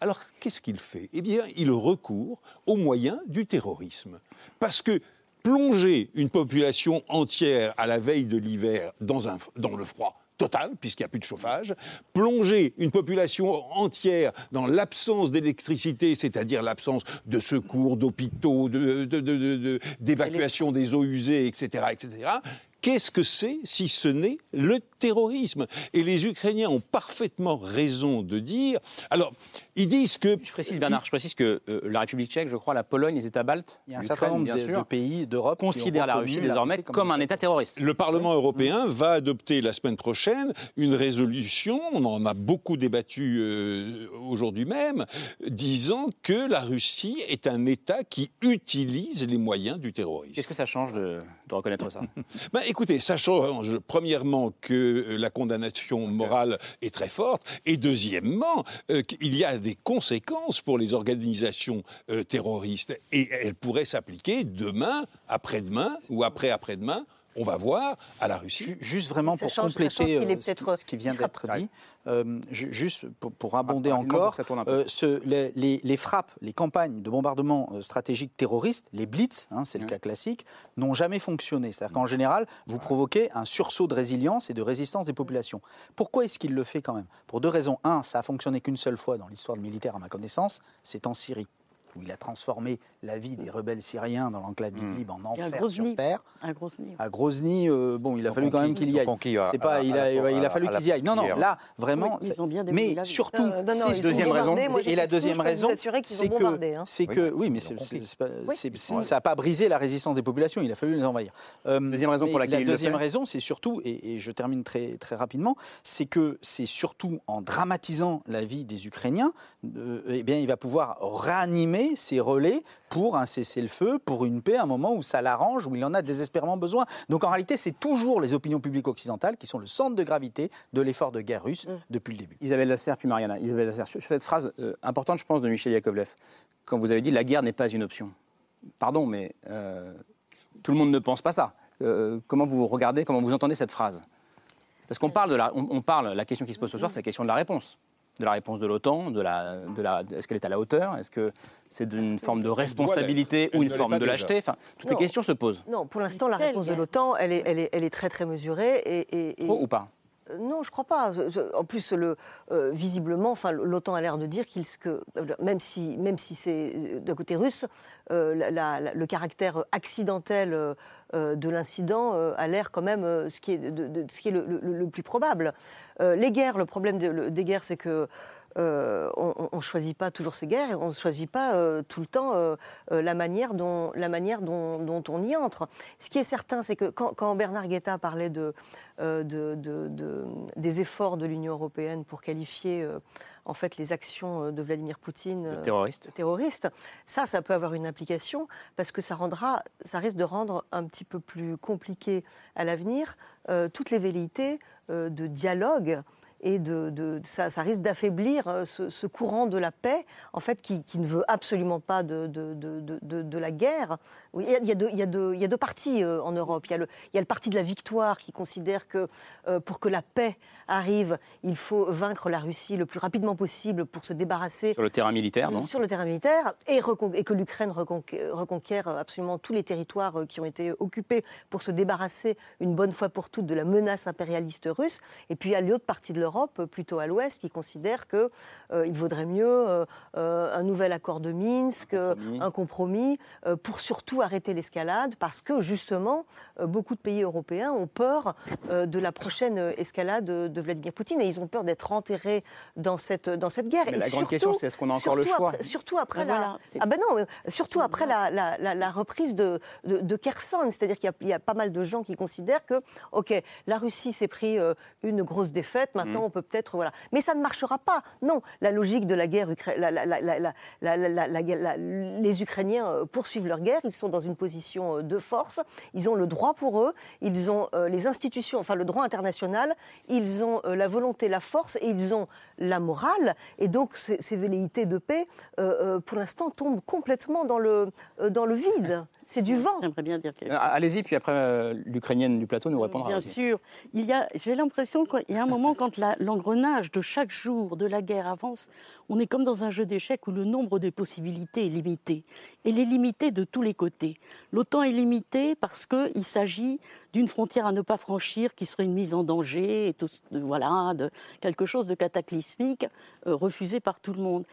Alors qu'est-ce qu'il fait? Eh bien, il recourt aux moyens du terrorisme. Parce que plonger une population entière à la veille de l'hiver dans, dans le froid, total, puisqu'il n'y a plus de chauffage, plonger une population entière dans l'absence d'électricité, c'est-à-dire l'absence de secours, d'hôpitaux, d'évacuation des eaux usées, etc., etc., Qu'est-ce que c'est si ce n'est le terrorisme Et les Ukrainiens ont parfaitement raison de dire. Alors, ils disent que. Je précise, Bernard, je précise que euh, la République tchèque, je crois, la Pologne, les États baltes, il y a un certain nombre de, pays d'Europe considèrent la Russie désormais comme, un État terroriste. Le Parlement européen va adopter la semaine prochaine une résolution, on en a beaucoup débattu euh, aujourd'hui même, disant que la Russie est un État qui utilise les moyens du terrorisme. Qu'est-ce que ça change de, reconnaître ça? Ben, Écoutez, ça change premièrement que la condamnation morale est très forte, et deuxièmement, euh, qu'il y a des conséquences pour les organisations euh, terroristes, et elles pourraient s'appliquer demain, après-demain ou après-après-demain on va voir à la Russie. Juste vraiment pour compléter euh, ce, qui vient d'être dit, euh, juste pour, abonder encore, euh, les, frappes, les campagnes de bombardement stratégique terroriste, les blitz, hein, c'est le cas classique, n'ont jamais fonctionné. C'est-à-dire qu'en général, vous provoquez un sursaut de résilience et de résistance des populations. Pourquoi est-ce qu'il le fait quand même? Pour deux raisons. Un, ça a fonctionné qu'une seule fois dans l'histoire militaire à ma connaissance, c'est en Syrie où il a transformé la vie des rebelles syriens dans l'enclave hmm. d'Idlib en enfer sur terre. À Grozny. À Grozny, euh, bon, il a fallu quand même qu'il y aille. C'est pas, il a, il a fallu qu'ils y aillent. Non, non, là, vraiment. mais surtout, c'est deuxième raison. Et la deuxième raison, c'est que, c'est que, oui, mais ça n'a pas brisé la résistance des populations. Il a fallu les envahir. Euh, deuxième raison pour laquelle la deuxième raison, c'est surtout, et je termine très très rapidement, c'est que c'est surtout en dramatisant la vie des Ukrainiens, euh, eh bien, il va pouvoir réanimer ses relais pour un cessez-le-feu, pour une paix, à un moment où ça l'arrange, où il en a désespérément besoin. Donc en réalité, c'est toujours les opinions publiques occidentales qui sont le centre de gravité de l'effort de guerre russe mm. depuis le début. Isabelle Lasserre, puis Mariana. Isabelle Lasserre, sur cette phrase euh, importante, je pense, de Michel Yakovlev, quand vous avez dit la guerre n'est pas une option. Pardon, mais euh, tout le monde ne pense pas ça. Euh, comment vous regardez, comment vous entendez cette phrase? Parce qu'on parle de la, on parle, la question qui se pose ce soir, c'est la question de la réponse de la réponse de l'OTAN, de la, de la, est-ce qu'elle est à la hauteur, est-ce que c'est d'une forme de responsabilité ou une forme de lâcheté? Enfin, Toutes ces questions se posent. Non, pour l'instant, la réponse de l'OTAN, elle est, elle, est, elle est, très très mesurée. Et, et, ou pas? Non, je crois pas. En plus, le, euh, visiblement, l'OTAN a l'air de dire qu'il, que même si, c'est euh, d'un côté russe, le caractère accidentel de l'incident a l'air quand même ce qui est le, plus probable. les guerres, le problème des guerres, c'est que euh, on ne choisit pas toujours ses guerres et on ne choisit pas euh, tout le temps euh, la manière, dont, la manière dont, on y entre. Ce qui est certain, c'est que quand, Bernard Guetta parlait de, des efforts de l'Union européenne pour qualifier en fait les actions de Vladimir Poutine terroristes. terroriste, ça, ça peut avoir une implication parce que ça rendra, ça risque de rendre un petit peu plus compliqué à l'avenir toutes les velléités de dialogue et de, ça, risque d'affaiblir euh, ce, courant de la paix, en fait, qui, ne veut absolument pas de, de la guerre. Oui, il y, a deux, il, y a deux, il y a deux partis euh, en Europe. Il y, a le, il y a le parti de la victoire qui considère que euh, pour que la paix arrive, il faut vaincre la Russie le plus rapidement possible pour se débarrasser. Sur le terrain militaire, non? Sur le terrain militaire, et, et que l'Ukraine reconquiert, absolument tous les territoires qui ont été occupés pour se débarrasser une bonne fois pour toutes de la menace impérialiste russe. Et puis il y a l'autre partie de l'Europe, plutôt à l'ouest, qui considère qu'il euh, vaudrait mieux un nouvel accord de Minsk, un compromis, un compromis pour surtout arrêter l'escalade parce que justement, euh, beaucoup de pays européens ont peur euh, de la prochaine escalade de Vladimir Poutine et ils ont peur d'être enterrés dans cette, dans cette guerre. Mais la grande question, c'est est-ce qu'on a encore le choix Surtout après ben la, ah ben non, surtout après la, la, reprise de, de, Kherson, c'est-à-dire qu'il y, a pas mal de gens qui considèrent que, ok, la Russie s'est pris euh, une grosse défaite, maintenant on peut peut-être voilà, mais ça ne marchera pas. Non, la logique de la guerre, les Ukrainiens poursuivent leur guerre, ils sont dans une position euh, de force. Ils ont le droit pour eux, ils ont euh, les institutions, enfin le droit international, ils ont euh, la volonté, la force et ils ont la morale. Et donc ces, velléités de paix, pour l'instant, tombent complètement dans le, dans le vide. C'est du vent. J'aimerais bien dire quelque chose. Allez-y, puis après, l'Ukrainienne du plateau nous répondra. Bien sûr. Il y a, j'ai l'impression qu'il y a un moment, quand l'engrenage de chaque jour de la guerre avance, on est comme dans un jeu d'échecs où le nombre des possibilités est limité. Et les limité de tous les côtés. L'OTAN est limité parce qu'il s'agit d'une frontière à ne pas franchir qui serait une mise en danger, et tout, voilà, de quelque chose de cataclysmique euh, refusé par tout le monde.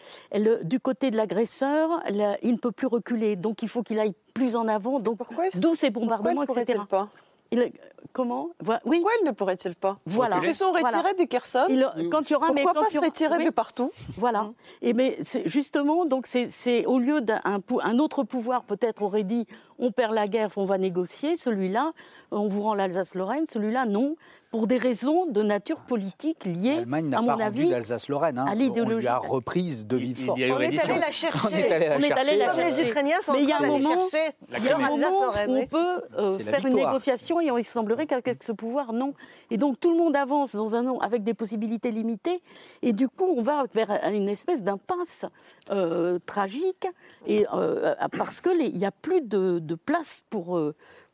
du côté de l'agresseur, il ne peut plus reculer, donc il faut qu'il aille plus en avant. Donc, d'où ces bombardements, etc. Pas il, comment oui. Pourquoi il ne pourrait-il pas Voilà. Ils se sont retirés du Kherson. quand il y aura, Pourquoi mais pas se retirer de partout Voilà. Et mais justement, donc c'est au lieu d'un un autre pouvoir peut-être aurait dit on perd la guerre, on va négocier. Celui-là, on vous rend l'Alsace-Lorraine. Celui-là, non pour des raisons de nature politique liées, à mon pas avis, l'Alsace-Lorraine. Hein. À l'idéologie. On lui a reprise de vive force. On est allé la chercher. On est allé la chercher. Comme les Ukrainiens sont Mais il y a un moment, il y a un moment où on peut euh, faire une négociation et il semblerait qu'avec ce pouvoir, non. Et donc tout le monde avance dans un avec des possibilités limitées et du coup on va vers une espèce d'impasse euh, tragique et euh, parce que il n'y a plus de, de place pour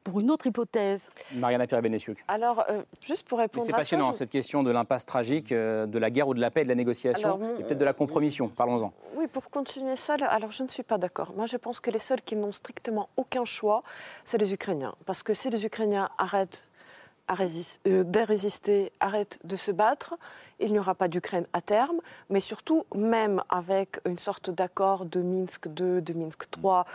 pour une autre hypothèse. Mariana pierre Alors, euh, juste pour répondre C'est passionnant, cette question de l'impasse tragique, euh, de la guerre ou de la paix, de la négociation, et peut-être de la compromission. Parlons-en. Oui, pour continuer ça, alors je ne suis pas d'accord. Moi, je pense que les seuls qui n'ont strictement aucun choix, c'est les Ukrainiens. Parce que si les Ukrainiens arrêtent euh, de résister, arrêtent de se battre, il n'y aura pas d'Ukraine à terme, mais surtout, même avec une sorte d'accord de Minsk 2, de Minsk 3,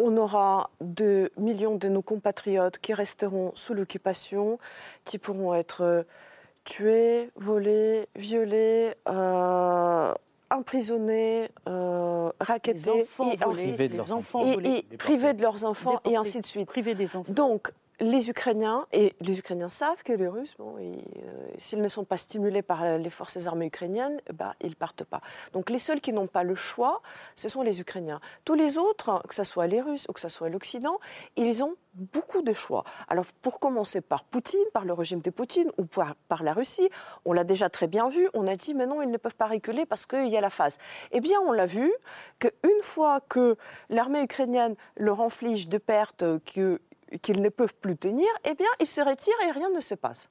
on aura 2 millions de nos compatriotes qui resteront sous l'occupation, qui pourront être euh, tués, volés, violés, euh, emprisonnés, euh, raquettés, et, privés de leurs enfants, et, privés de leurs enfants, et ainsi de suite. Privés des enfants. Donc, les Ukrainiens, et les Ukrainiens savent que les Russes, euh, s'ils ne sont pas stimulés par les forces armées ukrainiennes, bah, ils partent pas. Donc les seuls qui n'ont pas le choix, ce sont les Ukrainiens. Tous les autres, que ce soit les Russes ou que ce soit l'Occident, ils ont beaucoup de choix. Alors pour commencer par Poutine, par le régime de Poutine ou par, la Russie, on l'a déjà très bien vu, on a dit mais non, ils ne peuvent pas reculer parce qu'il y a la phase. Eh bien on l'a vu qu'une fois que l'armée ukrainienne leur inflige de pertes que qu'ils ne peuvent plus tenir, eh bien, ils se retirent et rien ne se passe.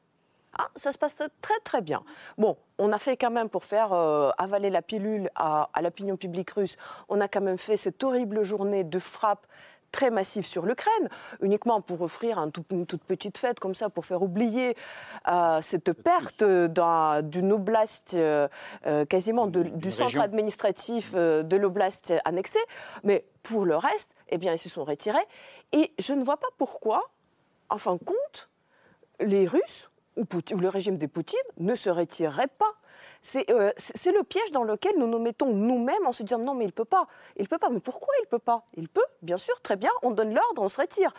Ah, ça se passe très très bien. Bon, on a fait quand même pour faire euh, avaler la pilule à, l'opinion publique russe, on a quand même fait cette horrible journée de frappe très massive sur l'Ukraine, uniquement pour offrir une toute petite fête comme ça, pour faire oublier euh, cette perte d'une oblast, euh, quasiment du centre administratif de l'oblast annexé. Mais pour le reste, eh bien, ils se sont retirés. Et je ne vois pas pourquoi, en fin de compte, les Russes ou, le régime de Poutine ne se retireraient pas. Euh, c'est le piège dans lequel nous nous mettons nous-mêmes en se disant non mais il peut pas, il peut pas, mais pourquoi il peut pas? Il peut, bien sûr, très bien, on donne l'ordre, on se retire.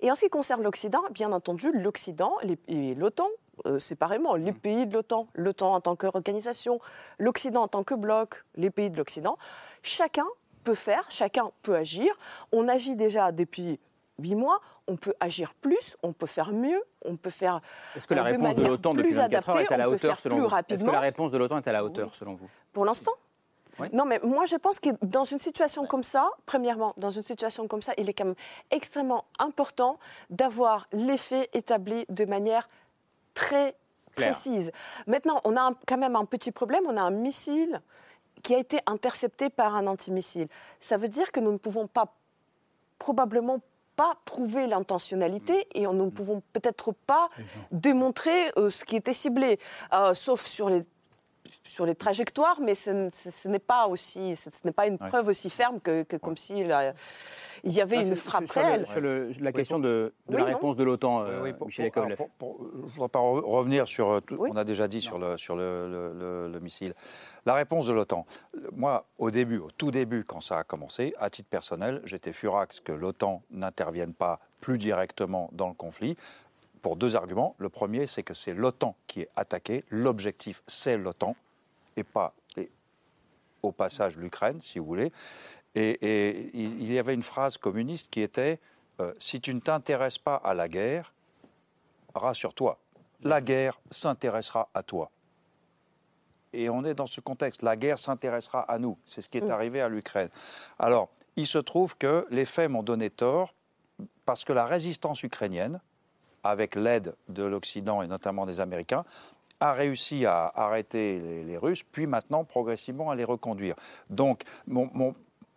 Et en ce qui concerne l'Occident, bien entendu, l'Occident et l'OTAN, euh, séparément, les mm. pays de l'OTAN, l'OTAN en tant qu'organisation, l'Occident en tant que bloc, les pays de l'Occident, chacun peut faire, chacun peut agir. On agit déjà depuis huit mois, on peut agir plus, on peut faire mieux, on peut faire. Est-ce que la euh, réponse de, l'OTAN depuis plus 24 heures est à la hauteur selon vous? Est-ce que la réponse de l'OTAN est à la hauteur selon vous? Pour l'instant? Oui. Non, mais moi je pense que dans une situation comme ça, premièrement, dans une situation comme ça, il est quand même extrêmement important d'avoir l'effet établi de manière très Claire. précise. Maintenant, on a un- quand même un petit problème, on a un missile qui a été intercepté par un antimissile. Ça veut dire que nous ne pouvons pas, probablement pas prouver l'intentionnalité et nous ne pouvons peut-être pas démontrer euh, ce qui était ciblé, Euh, sauf sur les sur les trajectoires, mais ce, n- ce- ce n'est pas aussi, ce, n'est pas une preuve aussi ferme que, que comme s'il il y avait Ah, une sur- frappe sur, le- réelle. sur le- la question de, de Oui, la réponse de l'OTAN, euh, Oui, pour- Michel pour- Yakovlev. alors, pour- pour- je ne voudrais pas re- revenir sur. euh, tout- On a déjà dit sur, le, sur le, le- le- le missile. La réponse de l'OTAN. Moi, au début, au tout début, quand ça a commencé, à titre personnel, j'étais furax que l'OTAN n'intervienne pas plus directement dans le conflit. Pour deux arguments. Le premier, c'est que c'est l'OTAN qui est attaqué. L'objectif, c'est l'OTAN et pas les- au passage l'Ukraine, si vous voulez. Et, et il y avait une phrase communiste qui était euh, Si tu ne t'intéresses pas à la guerre, rassure-toi, la guerre s'intéressera à toi. Et on est dans ce contexte. La guerre s'intéressera à nous. C'est ce qui est Mm. arrivé à l'Ukraine. Alors, il se trouve que les faits m'ont donné tort parce que la résistance ukrainienne, avec l'aide de l'Occident et notamment des Américains, a réussi à arrêter les, les Russes, puis maintenant progressivement à les reconduire. Donc mon, mon-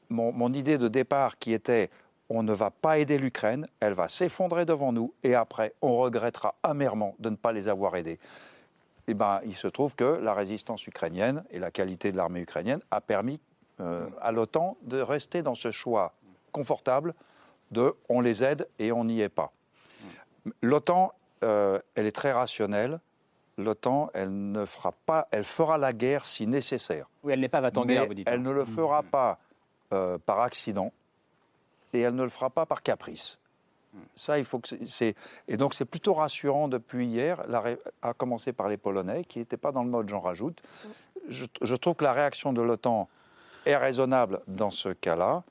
mon- mon idée de départ qui était on ne va pas aider l'Ukraine, elle va s'effondrer devant nous et après on regrettera amèrement de ne pas les avoir aidés. Eh ben, il se trouve que la résistance ukrainienne et la qualité de l'armée ukrainienne a permis euh, à l'OTAN de rester dans ce choix confortable de on les aide et on n'y est pas. L'OTAN, euh, elle est très rationnelle. L'OTAN, elle ne fera pas, elle fera la guerre si nécessaire. Oui, elle n'est pas va-t-en guerre, vous dites. Elle ne le fera pas euh, par accident et elle ne le fera pas par caprice. Ça, il faut que c'est- et donc c'est plutôt rassurant depuis hier, la ré- à commencer par les Polonais qui n'étaient pas dans le mode j'en rajoute. Je, je trouve que la réaction de l'OTAN est raisonnable dans ce cas-là.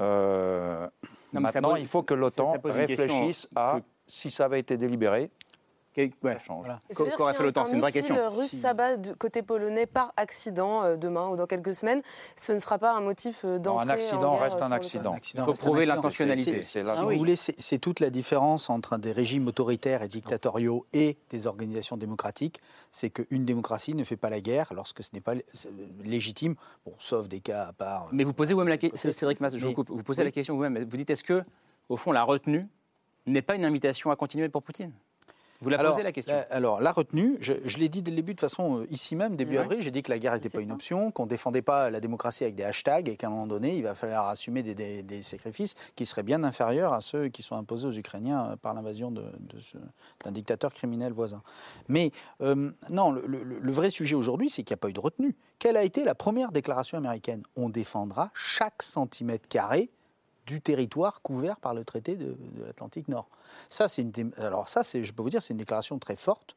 Euh, maintenant, pose- il faut que l'OTAN réfléchisse à si ça avait été délibéré, ça change. Qu'aurait si fait un- l'OTAN un C'est une vraie question. russe Si- s'abat du côté polonais par accident euh, demain ou dans quelques semaines, ce ne sera pas un motif euh, un d'entrée en accident guerre reste un accident. accident Il faut un prouver l'intentionnalité. Si vous voulez, c'est toute la différence entre des régimes autoritaires et dictatoriaux et des organisations démocratiques. C'est qu'une démocratie ne fait pas la guerre lorsque ce n'est pas légitime, bon, sauf des cas à part. Mais vous posez vous-même la question, Cédric Mass, je vous coupe. Vous posez oui. la question vous-même. Vous dites est-ce que, au fond, la retenue n'est pas une invitation à continuer pour Poutine? Vous la alors, posez la question. la- alors, la retenue, je, je l'ai dit dès le début, de toute façon, euh, ici même, début Ouais. avril, j'ai dit que la guerre n'était pas une option, qu'on ne défendait pas la démocratie avec des hashtags et qu'à un moment donné, il va falloir assumer des, des- des sacrifices qui seraient bien inférieurs à ceux qui sont imposés aux Ukrainiens euh, par l'invasion de- de ce- d'un dictateur criminel voisin. Mais euh, non, le, le- le vrai sujet aujourd'hui, c'est qu'il n'y a pas eu de retenue. Quelle a été la première déclaration américaine? On défendra chaque centimètre carré du territoire couvert par le traité de, l'Atlantique Nord. Ça, c'est alors ça, c'est, je peux vous dire, c'est une déclaration très forte.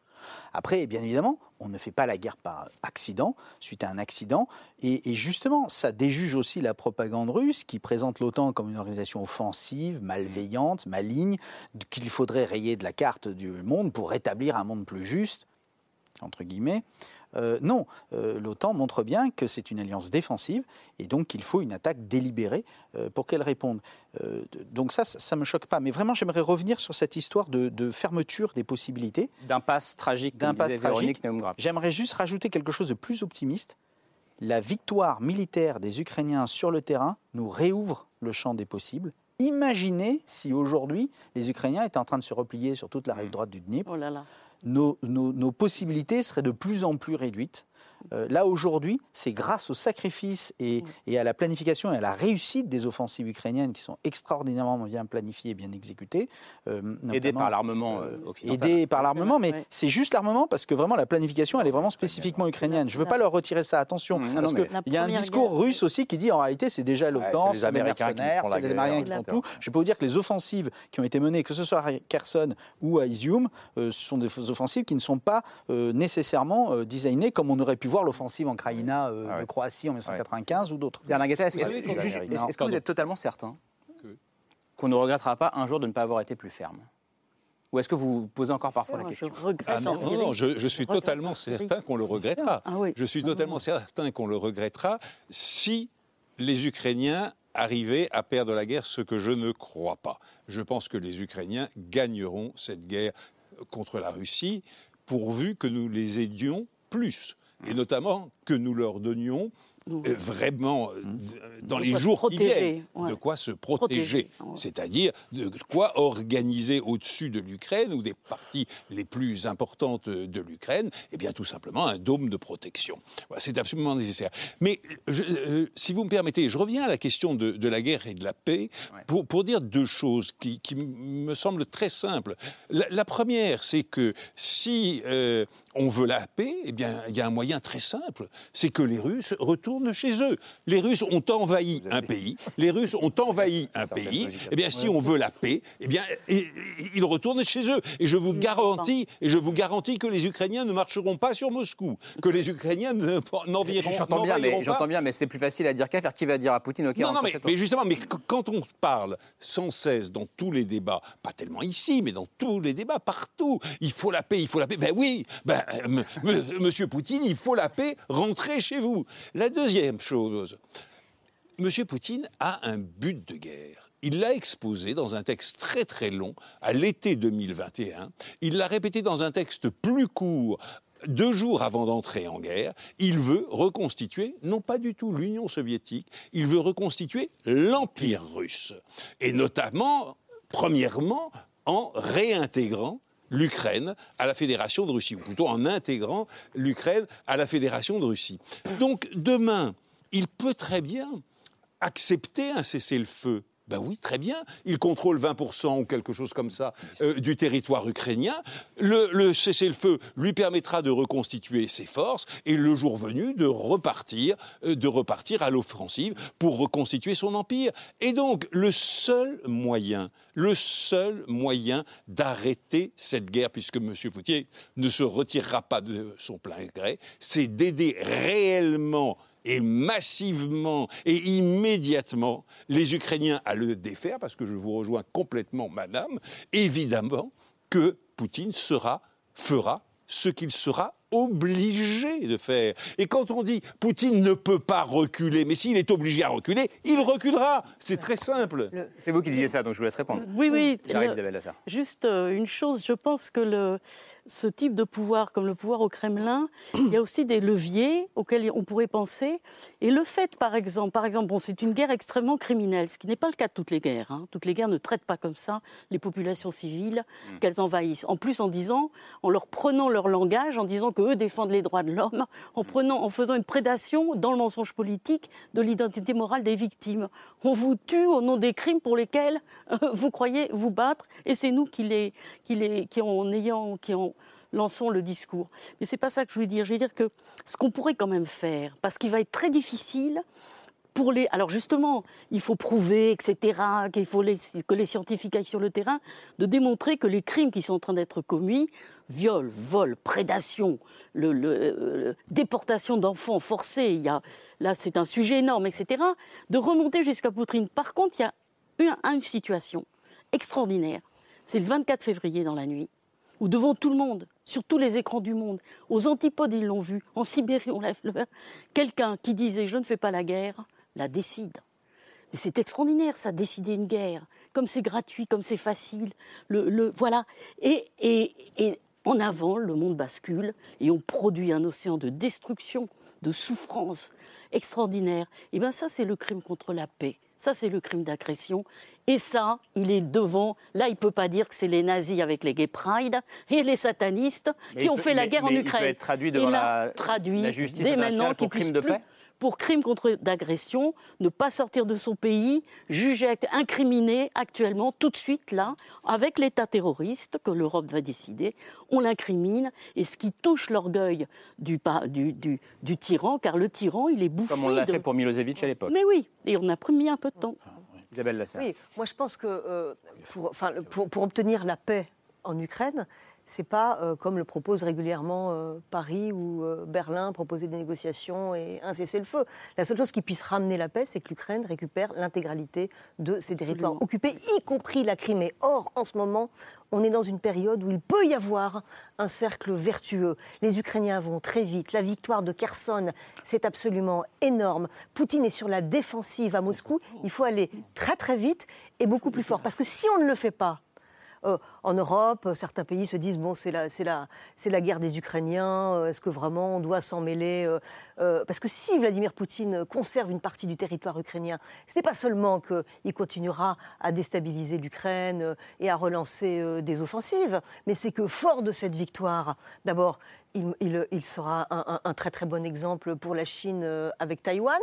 Après, bien évidemment, on ne fait pas la guerre par accident, suite à un accident. Et, et justement, ça déjuge aussi la propagande russe qui présente l'OTAN comme une organisation offensive, malveillante, maligne, qu'il faudrait rayer de la carte du monde pour rétablir un monde plus juste, entre guillemets. Euh, non, euh, l'OTAN montre bien que c'est une alliance défensive et donc qu'il faut une attaque délibérée euh, pour qu'elle réponde. Euh, de- donc ça, ça ne me choque pas. Mais vraiment, j'aimerais revenir sur cette histoire de, de fermeture des possibilités. D'impasse tragique, D'impasse tragique. J'aimerais juste rajouter quelque chose de plus optimiste. La victoire militaire des Ukrainiens sur le terrain nous réouvre le champ des possibles. Imaginez si aujourd'hui les Ukrainiens étaient en train de se replier sur toute la rive droite du Dnipro. Oh là là. Nos, possibilités seraient de plus en plus réduites. Euh, là, aujourd'hui, c'est grâce au sacrifice et, et à la planification et à la réussite des offensives ukrainiennes qui sont extraordinairement bien planifiées et bien exécutées. euh, Aidé notamment- par l'armement euh, occidental. Aidé par l'armement, mais c'est juste l'armement parce que vraiment la planification, elle est vraiment spécifiquement ukrainienne. Je ne veux pas leur retirer ça, attention, non, parce qu'il y a un discours russe aussi qui dit en réalité c'est déjà l'OTAN, c'est les Américains qui mercenaires, font la c'est les Américains qui font tout. Je peux vous dire que les offensives qui ont été menées, que ce soit à Kherson ou à Izium, euh, ce sont des offensives qui ne sont pas euh, nécessairement euh, designées comme on aurait pu voir l'offensive en Krajina euh, de Croatie en 1995 ou d'autres. Bernard Guetta, est-ce que, Oui, vous êtes totalement certain qu'on ne regrettera pas un jour de ne pas avoir été plus ferme ou est-ce que vous vous posez encore parfois la question ah non, non, je, suis totalement certain qu'on le regrettera. Ah je suis totalement certain qu'on le regrettera si les Ukrainiens arrivaient à perdre la guerre, ce que je ne crois pas. Je pense que les Ukrainiens gagneront cette guerre contre la Russie, pourvu que nous les aidions plus, et notamment que nous leur donnions euh, vraiment euh, mmh. dans les jours qui viennent, de quoi se protéger, c'est-à-dire de quoi organiser au-dessus de l'Ukraine ou des parties les plus importantes de l'Ukraine, eh bien tout simplement un dôme de protection. c'est absolument nécessaire. Mais euh, si vous me permettez, je reviens à la question de, la guerre et de la paix pour, pour dire deux choses qui, me semblent très simples. La, première, c'est que si on veut la paix, eh bien il y a un moyen très simple, c'est que les Russes retournent chez eux. Les Russes ont envahi un pays. Les Russes ont envahi un pays. Eh bien, si on veut la paix, eh bien, ils retournent chez eux. Et je vous garantis, et je vous garantis que les Ukrainiens ne marcheront pas sur Moscou, que les Ukrainiens n'envahiront J'entends bien, mais j'entends bien, mais c'est plus facile à dire qu'à faire. Qui va dire à Poutine OK Non, non, mais, justement, mais quand on parle sans cesse dans tous les débats, pas tellement ici, mais dans tous les débats partout, il faut la paix, il faut la paix. Ben oui, ben, Monsieur Poutine, il faut la paix. Rentrez chez vous. La Deuxième chose, M. Poutine a un but de guerre. Il l'a exposé dans un texte très très long à l'été 2021. Il l'a répété dans un texte plus court deux jours avant d'entrer en guerre, il veut reconstituer, non pas du tout l'Union soviétique, il veut reconstituer l'Empire russe. Et notamment, premièrement, en réintégrant l'Ukraine à la Fédération de Russie, ou plutôt en intégrant l'Ukraine à la Fédération de Russie. Donc demain, il peut très bien accepter un cessez-le-feu ben oui, très bien. Il contrôle 20% ou quelque chose comme ça euh, du territoire ukrainien. Le, cessez-le-feu lui permettra de reconstituer ses forces et le jour venu de repartir, euh, de repartir à l'offensive pour reconstituer son empire. Et donc le seul moyen, le seul moyen d'arrêter cette guerre, puisque M. Poutier ne se retirera pas de son plein gré, c'est d'aider réellement et massivement et immédiatement les Ukrainiens à le défaire, parce que je vous rejoins complètement, madame, évidemment que Poutine sera, fera ce qu'il sera obligé de faire. Et quand on dit Poutine ne peut pas reculer, mais s'il est obligé à reculer, il reculera. C'est très simple. C'est vous qui disiez ça, donc je vous laisse répondre. Oui, oui. Juste euh, une chose, je pense que le, ce type de pouvoir, comme le pouvoir au Kremlin, il y a aussi des leviers auxquels on pourrait penser. Et le fait, par exemple, par exemple, bon, c'est une guerre extrêmement criminelle, ce qui n'est pas le cas de toutes les guerres. Hein. Toutes les guerres ne traitent pas comme ça les populations civiles mm. qu'elles envahissent. En plus, en disant, en leur prenant leur langage, en disant qu'eux défendent les droits de l'homme, en prenant, en faisant une prédation dans le mensonge politique de l'identité morale des victimes. On vous tue au nom des crimes pour lesquels euh, vous croyez vous battre, et c'est nous qui les, qui les, qui en ayant, qui en lançons le discours. Mais c'est pas ça que je veux dire. Je veux dire que ce qu'on pourrait quand même faire, parce qu'il va être très difficile Alors justement, il faut prouver, etc., que les scientifiques aillent sur le terrain, de démontrer que les crimes qui sont en train d'être commis, viol, vol, prédation, euh, déportation d'enfants forcés, il y a, là c'est un sujet énorme, etc., de remonter jusqu'à Poutrine. Par contre, il y a une, une situation extraordinaire. C'est le 24 février dans la nuit ou devant tout le monde, sur tous les écrans du monde. Aux antipodes, ils l'ont vu. En Sibérie, on l'a Quelqu'un qui disait je ne fais pas la guerre, la décide. Mais c'est extraordinaire, ça, décider une guerre. Comme c'est gratuit, comme c'est facile. Le, voilà. Et, et, et en avant, le monde bascule et on produit un océan de destruction, de souffrance extraordinaire. Et bien ça, c'est le crime contre la paix. Ça, c'est le crime d'agression. Et ça, il est devant. Là, il ne peut pas dire que c'est les nazis avec les gay pride et les satanistes qui ont fait la guerre en Ukraine. Il peut être traduit devant la, traduit la justice dès maintenant pour crime de paix pour crime contre d'agression, ne pas sortir de son pays, jugé, incriminé actuellement, tout de suite là, avec l'État terroriste que l'Europe va décider, on l'incrimine, et ce qui touche l'orgueil du, du, du, tyran, car le tyran, il est bouffé. Comme on l'a fait pour Milosevic à l'époque. Mais oui, et on a mis un peu de temps. Isabelle Lasserre. Oui, moi je pense que euh, pour, pour, pour obtenir la paix en Ukraine, c'est pas euh, comme le propose régulièrement euh, Paris ou euh, Berlin, proposer des négociations et un cessez-le-feu. La seule chose qui puisse ramener la paix, c'est que l'Ukraine récupère l'intégralité de ses territoires occupés, y compris la Crimée. Or, en ce moment, on est dans une période où il peut y avoir un cercle vertueux. Les Ukrainiens vont très vite. La victoire de Kherson, c'est absolument énorme. Poutine est sur la défensive à Moscou. Il faut aller très très vite et beaucoup plus fort. Parce que si on ne le fait pas, euh, en Europe, certains pays se disent bon, c'est la, c'est la, guerre des Ukrainiens. euh, Est-ce que vraiment on doit s'en mêler euh, Parce que si Vladimir Poutine conserve une partie du territoire ukrainien, ce n'est pas seulement qu'il continuera à déstabiliser l'Ukraine et à relancer des offensives, mais c'est que fort de cette victoire, d'abord. Il, il- il sera un, un- un très très bon exemple pour la Chine euh, avec Taïwan,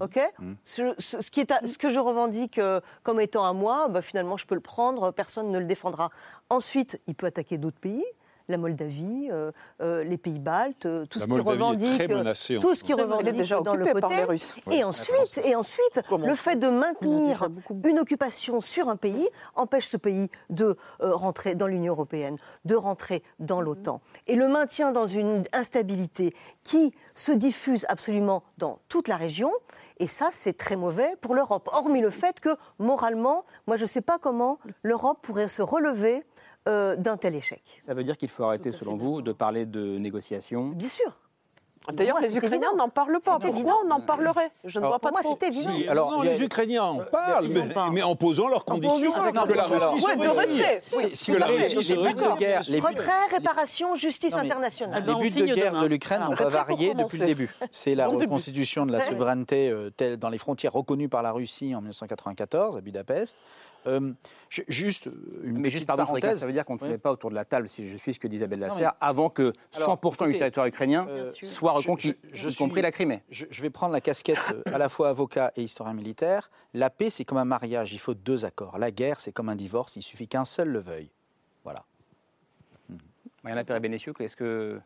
ok ce, ce- ce qui est à- ce que je revendique euh, comme étant à moi, bah, finalement, je peux le prendre, personne ne le défendra. Ensuite, il peut attaquer d'autres pays. La Moldavie, euh, euh, les pays baltes, euh, tout La ce qui revendique, tout ce qui revendique déjà dans le côté. les Russes. Et ensuite, et ensuite, le fait de maintenir une occupation sur un pays empêche ce pays de euh, rentrer dans l'Union européenne, de rentrer dans l'OTAN. Et le maintien dans une instabilité qui se diffuse absolument dans toute la région, et ça, c'est très mauvais pour l'Europe. Hormis le fait que, moralement, moi, je ne sais pas comment l'Europe pourrait se relever euh, d'un tel échec. Ça veut dire qu'il faut arrêter, selon vous, de parler de négociations Bien sûr. D'ailleurs, Pour moi, les Ukrainiens n'en parlent pas. C'est Pourquoi évident. on en parlerait Je ne Alors, vois pas moi, trop. c'est évident. Si, Alors, non, a- les Ukrainiens en parlent, ils mais, en parlent. mais en posant leurs conditions. posant leurs que la conditions. Russie Ouais, se de retrait. Oui, si fait. les, buts de guerre, les buts- Retrait, réparation, justice Non, mais- internationale. Les buts de guerre demain. de l'Ukraine Ah, n'ont pas varié depuis le début. C'est la reconstitution de la souveraineté euh, telle- dans les frontières reconnues par la Russie en 1994 à Budapest. Euh, ju- juste une Mais petite juste, pardon, Frédéric, parenthèse. ça veut dire qu'on ne se met pas autour de la table, si je suis ce que dit Isabelle Lasserre, mais- avant que 100% Alors, du territoire ukrainien euh, soit je- reconquis, je- je y compris suis- la Crimée. Je, je vais prendre la casquette euh, à la fois avocat et historien militaire. La paix, c'est comme un mariage, il faut deux accords. La guerre, c'est comme un divorce, il suffit qu'un seul le veuille. Voilà. Mariana Perret-Bénécieux, est-ce que,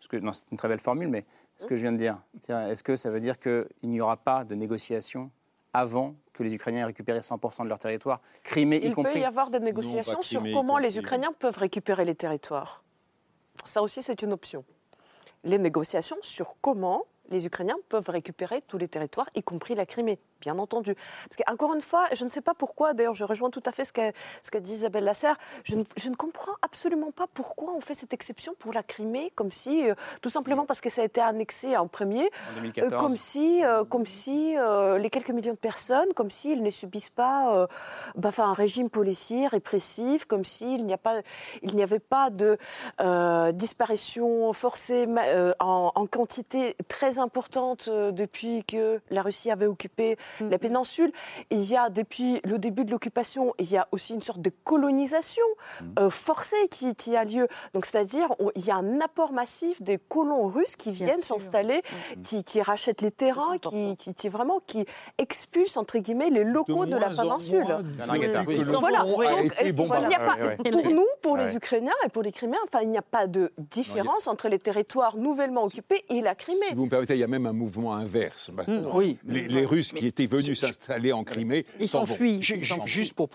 parce que non, c'est une très belle formule, mais ce que je viens de dire, est-ce que ça veut dire qu'il n'y aura pas de négociation avant que les Ukrainiens aient récupéré 100% de leur territoire, Crimée y Il compris peut y avoir des négociations sur Crimée y comment les. Ukrainiens peuvent récupérer les territoires. Ça aussi, c'est une option. Les négociations sur comment les Ukrainiens peuvent récupérer tous les territoires, y compris la Crimée, bien entendu. Parce qu'encore une fois, je ne sais pas pourquoi, d'ailleurs je rejoins tout à fait ce qu'a dit Isabelle Lasserre, je ne, je ne comprends absolument pas pourquoi on fait cette exception pour la Crimée, comme si, euh, tout simplement parce que ça a été annexé en premier, En 2014. euh, comme si, euh, comme si les quelques millions de personnes, comme s'ils ne subissent pas bah, un régime policier répressif, comme s'il n'y avait pas de disparition forcée en, en quantité très importante depuis que la Russie avait occupé la péninsule. Et il y a depuis le début de l'occupation, il y a aussi une sorte de colonisation euh, forcée qui, qui a lieu. Donc c'est-à-dire il y a un apport massif des colons russes qui viennent s'installer, qui, qui rachètent les terrains, qui, qui, qui vraiment qui expulsent entre guillemets les locaux de, la péninsule. Oui, Voilà. a Donc, pas, pour nous, pour les Ukrainiens et pour les Criméens, enfin, il n'y a pas de différence entre les territoires nouvellement occupés et la Crimée. Si vous me permettez, il y a même un mouvement inverse. maintenant. oui. Les, les Russes qui étaient venus s'installer en Crimée Ils s'en vont. s'enfuient. Ju- Ils ju- s'enfuient. Juste pour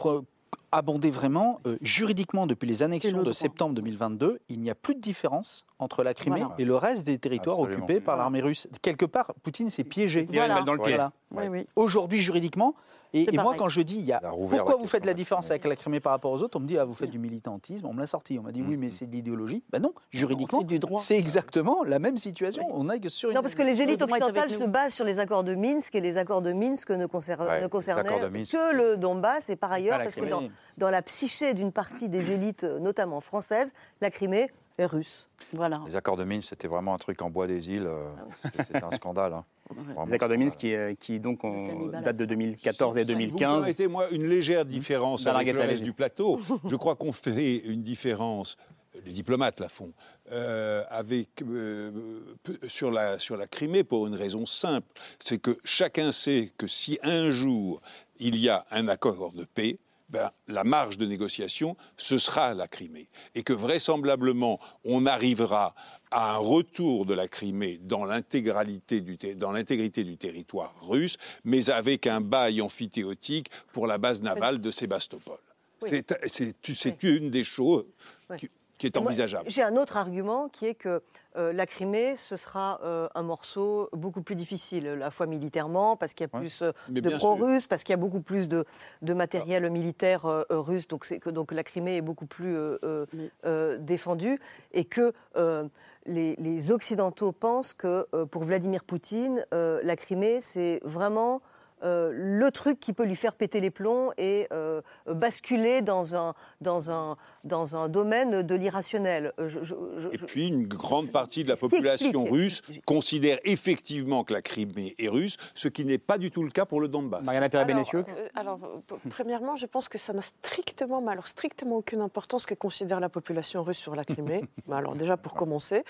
abonder vraiment, euh, juridiquement, depuis les annexions le de droit. septembre 2022, il n'y a plus de différence entre la Crimée Voilà. et le reste des territoires Absolument. occupés par l'armée russe. Quelque part, Poutine s'est piégé. Balle dans le pied. Voilà. Oui, oui. Aujourd'hui, juridiquement, et, moi, quand je dis, il y a, a pourquoi vous faites la différence Crimée. avec la Crimée par rapport aux autres On me dit, ah, vous faites du militantisme. On me l'a sorti. On m'a dit, oui, mais c'est de l'idéologie. Ben non, juridiquement, c'est exactement la même situation. On est que sur une... Non, parce que les élites occidentales se basent sur les accords de Minsk et les accords de Minsk ne, concer- Ouais, ne concernaient que le Donbass et par ailleurs, parce que dans, dans la psyché d'une partie des élites, notamment françaises, la Crimée est russe. Voilà. Les accords de Minsk, c'était vraiment un truc en bois des îles. euh, c'était- C'était un scandale. hein. Les accords de Minsk qui, euh, qui donc datent de 2014 et Si vous 2015. permettez, moi, une légère différence Bernard avec le reste du plateau. Je crois qu'on fait une différence, les diplomates la font, euh, avec, euh, sur, la, sur la Crimée pour une raison simple. C'est que chacun sait que si un jour il y a un accord de paix, ben, la marge de négociation, ce sera la Crimée. Et que vraisemblablement, on arrivera à un retour de la Crimée dans l'intégralité du, dans l'intégrité du territoire russe, mais avec un bail amphithéotique pour la base navale de Sébastopol. Oui. C'est- C'est c'est une des choses. Oui. Qui- qui est envisageable. J'ai un autre argument qui est que euh, la Crimée, ce sera euh, un morceau beaucoup plus difficile, à la fois militairement, parce qu'il y a plus euh, de pro-russes, parce qu'il y a beaucoup plus de, de matériel militaire euh, euh, russe, donc, c'est que, donc la Crimée est beaucoup plus euh, euh, euh, défendue, et que euh, les, les Occidentaux pensent que euh, pour Vladimir Poutine, euh, la Crimée, c'est vraiment euh, le truc qui peut lui faire péter les plombs et euh, basculer dans un, dans, un, dans un domaine de l'irrationnel. Euh, je- je- je- Et puis une grande partie de la population russe considère effectivement que la Crimée est russe, ce qui n'est pas du tout le cas pour le Donbass. Mariana Alors, euh, premièrement, je pense que ça n'a strictement, mais alors strictement aucune importance que considère la population russe sur la Crimée. Mais alors déjà pour commencer.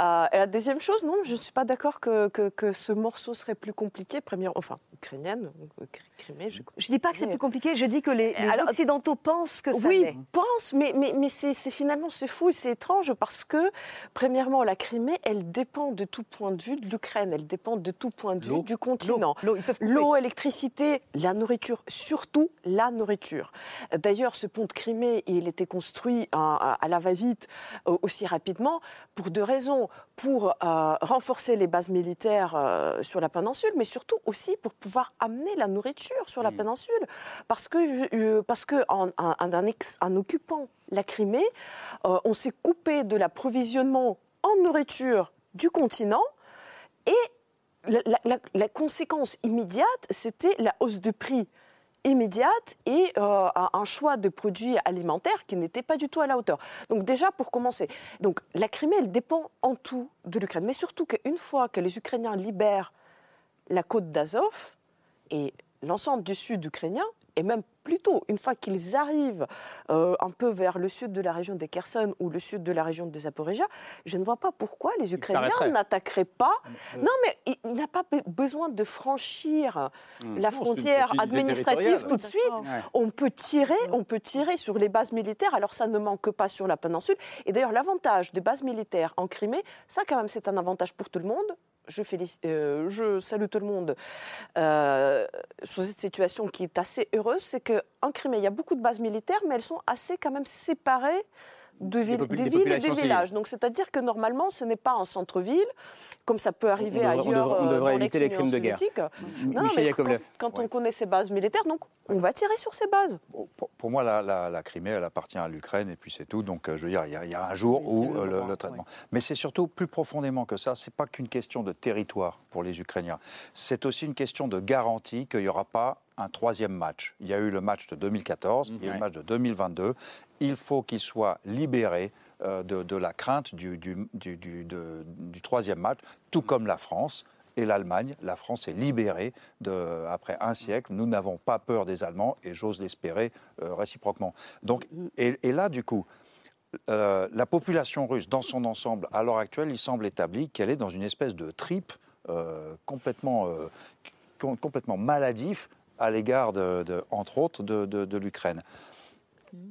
Euh, et la deuxième chose, non, je ne suis pas d'accord que, que, que ce morceau serait plus compliqué. Première, enfin, ukrainienne, Cri- Crimée. Je Je dis pas que c'est plus compliqué, je dis que les, les Alors, Occidentaux pensent que ça oui, l'est. pense, mais, mais, mais c'est c'est finalement c'est fou et c'est étrange parce que, premièrement, la Crimée, elle dépend de tout point de vue de l'Ukraine, elle dépend de tout point de vue du continent. L'eau, électricité, la nourriture, surtout la nourriture. D'ailleurs, ce pont de Crimée, il était construit à, à la va-vite euh, aussi rapidement pour deux raisons. Pour euh, renforcer les bases militaires euh, sur la péninsule, mais surtout aussi pour pouvoir amener la nourriture sur la péninsule. Parce que, euh, parce que en, en- en ex- en occupant la Crimée, euh, on s'est coupé de l'approvisionnement en nourriture du continent et la, la- la- la conséquence immédiate, c'était la hausse de prix immédiate et euh, un, un choix de produits alimentaires qui n'était pas du tout à la hauteur. Donc déjà, pour commencer, donc, la Crimée, elle dépend en tout de l'Ukraine. Mais surtout qu'une fois que les Ukrainiens libèrent la côte d'Azov et l'ensemble du sud ukrainien, et même plutôt une fois qu'ils arrivent euh, un peu vers le sud de la région des Kherson ou le sud de la région des Zaporizhia, je ne vois pas pourquoi les Ukrainiens n'attaqueraient pas. Non, mais il, il n'a pas be- besoin de franchir Hmm. la frontière administrative tout de suite. Ouais. On peut tirer, on peut tirer sur les bases militaires. Alors ça ne manque pas sur la péninsule. Et d'ailleurs, l'avantage des bases militaires en Crimée, ça quand même, c'est un avantage pour tout le monde. Euh, je salue tout le monde euh, sur cette situation qui est assez heureuse, c'est qu'en Crimée, il y a beaucoup de bases militaires, mais elles sont assez quand même séparées de villes, des des villes et des villages. Donc c'est-à-dire que normalement, ce n'est pas un centre-ville, comme ça peut arriver devrait- on ailleurs devrait- on euh, devrait dans éviter les crimes de guerre. soviétique. M- Non, Michel mais Yakovlev. Quand, quand on connaît ces bases militaires, donc on va tirer sur ces bases. Pour, pour moi, la, la- la Crimée, elle appartient à l'Ukraine et puis c'est tout. Donc, euh, je veux dire, il y, a- il y a un jour où euh, le, le traitement. Mais c'est surtout plus profondément que ça. C'est pas qu'une question de territoire pour les Ukrainiens. C'est aussi une question de garantie qu'il n'y aura pas un troisième match. Il y a eu le match de 2014, il y a eu Ouais. le match de 2022. Il faut qu'ils soient libérés euh, de, la crainte du, troisième match, tout comme la France et l'Allemagne. La France est libérée de, après un siècle. Nous n'avons pas peur des Allemands et j'ose l'espérer euh, réciproquement. Donc, et, là, du coup, euh, la population russe, dans son ensemble, à l'heure actuelle, il semble établi qu'elle est dans une espèce de tripe complètement, com- complètement maladif à l'égard, de, entre autres, de l'Ukraine.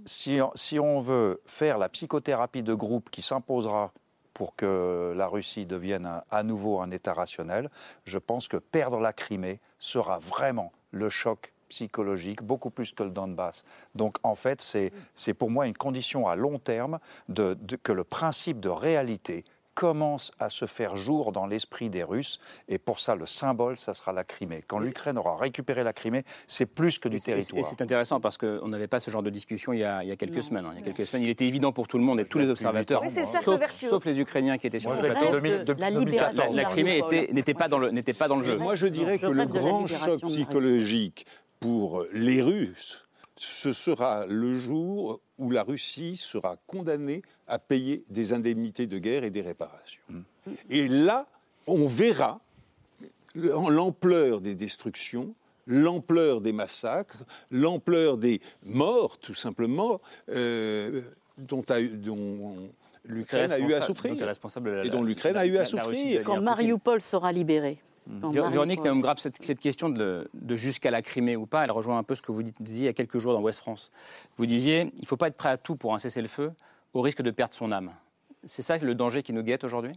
Si, si on veut faire la psychothérapie de groupe qui s'imposera pour que la Russie devienne à nouveau un État rationnel, je pense que perdre la Crimée sera vraiment le choc psychologique, beaucoup plus que le Donbass. Donc en fait, c'est pour moi une condition à long terme que le principe de réalité commence à se faire jour dans l'esprit des Russes. Et pour ça, le symbole, ça sera la Crimée. Quand l'Ukraine aura récupéré la Crimée, c'est plus que du territoire. Et c'est intéressant parce qu'on n'avait pas ce genre de discussion il y a, il y a quelques semaines. hein. Il y a quelques semaines, il était évident pour tout le monde et tous les observateurs, Oui, c'est le cercle sauf, sauf les Ukrainiens qui étaient sur le plateau. de- de- La La, 2014. la Crimée était- n'était pas dans le n'était pas dans le jeu. Moi, je dirais je que le grand choc psychologique pour les Russes, ce sera le jour où la Russie sera condamnée à payer des indemnités de guerre et des réparations. Et là, on verra l'ampleur des destructions, l'ampleur des massacres, l'ampleur des morts, tout simplement, euh, dont, a dont l'Ukraine a eu à souffrir. dont est responsable la- Et dont l'Ukraine a eu à souffrir. Quand. Mariupol sera libéré. Véronique Naum-Grapp, cette, cette question de, de jusqu'à la Crimée ou pas, elle rejoint un peu ce que vous disiez il y a quelques jours dans Ouest France. Vous disiez, il ne faut pas être prêt à tout pour un cessez-le-feu, au risque de perdre son âme. C'est ça le danger qui nous guette aujourd'hui?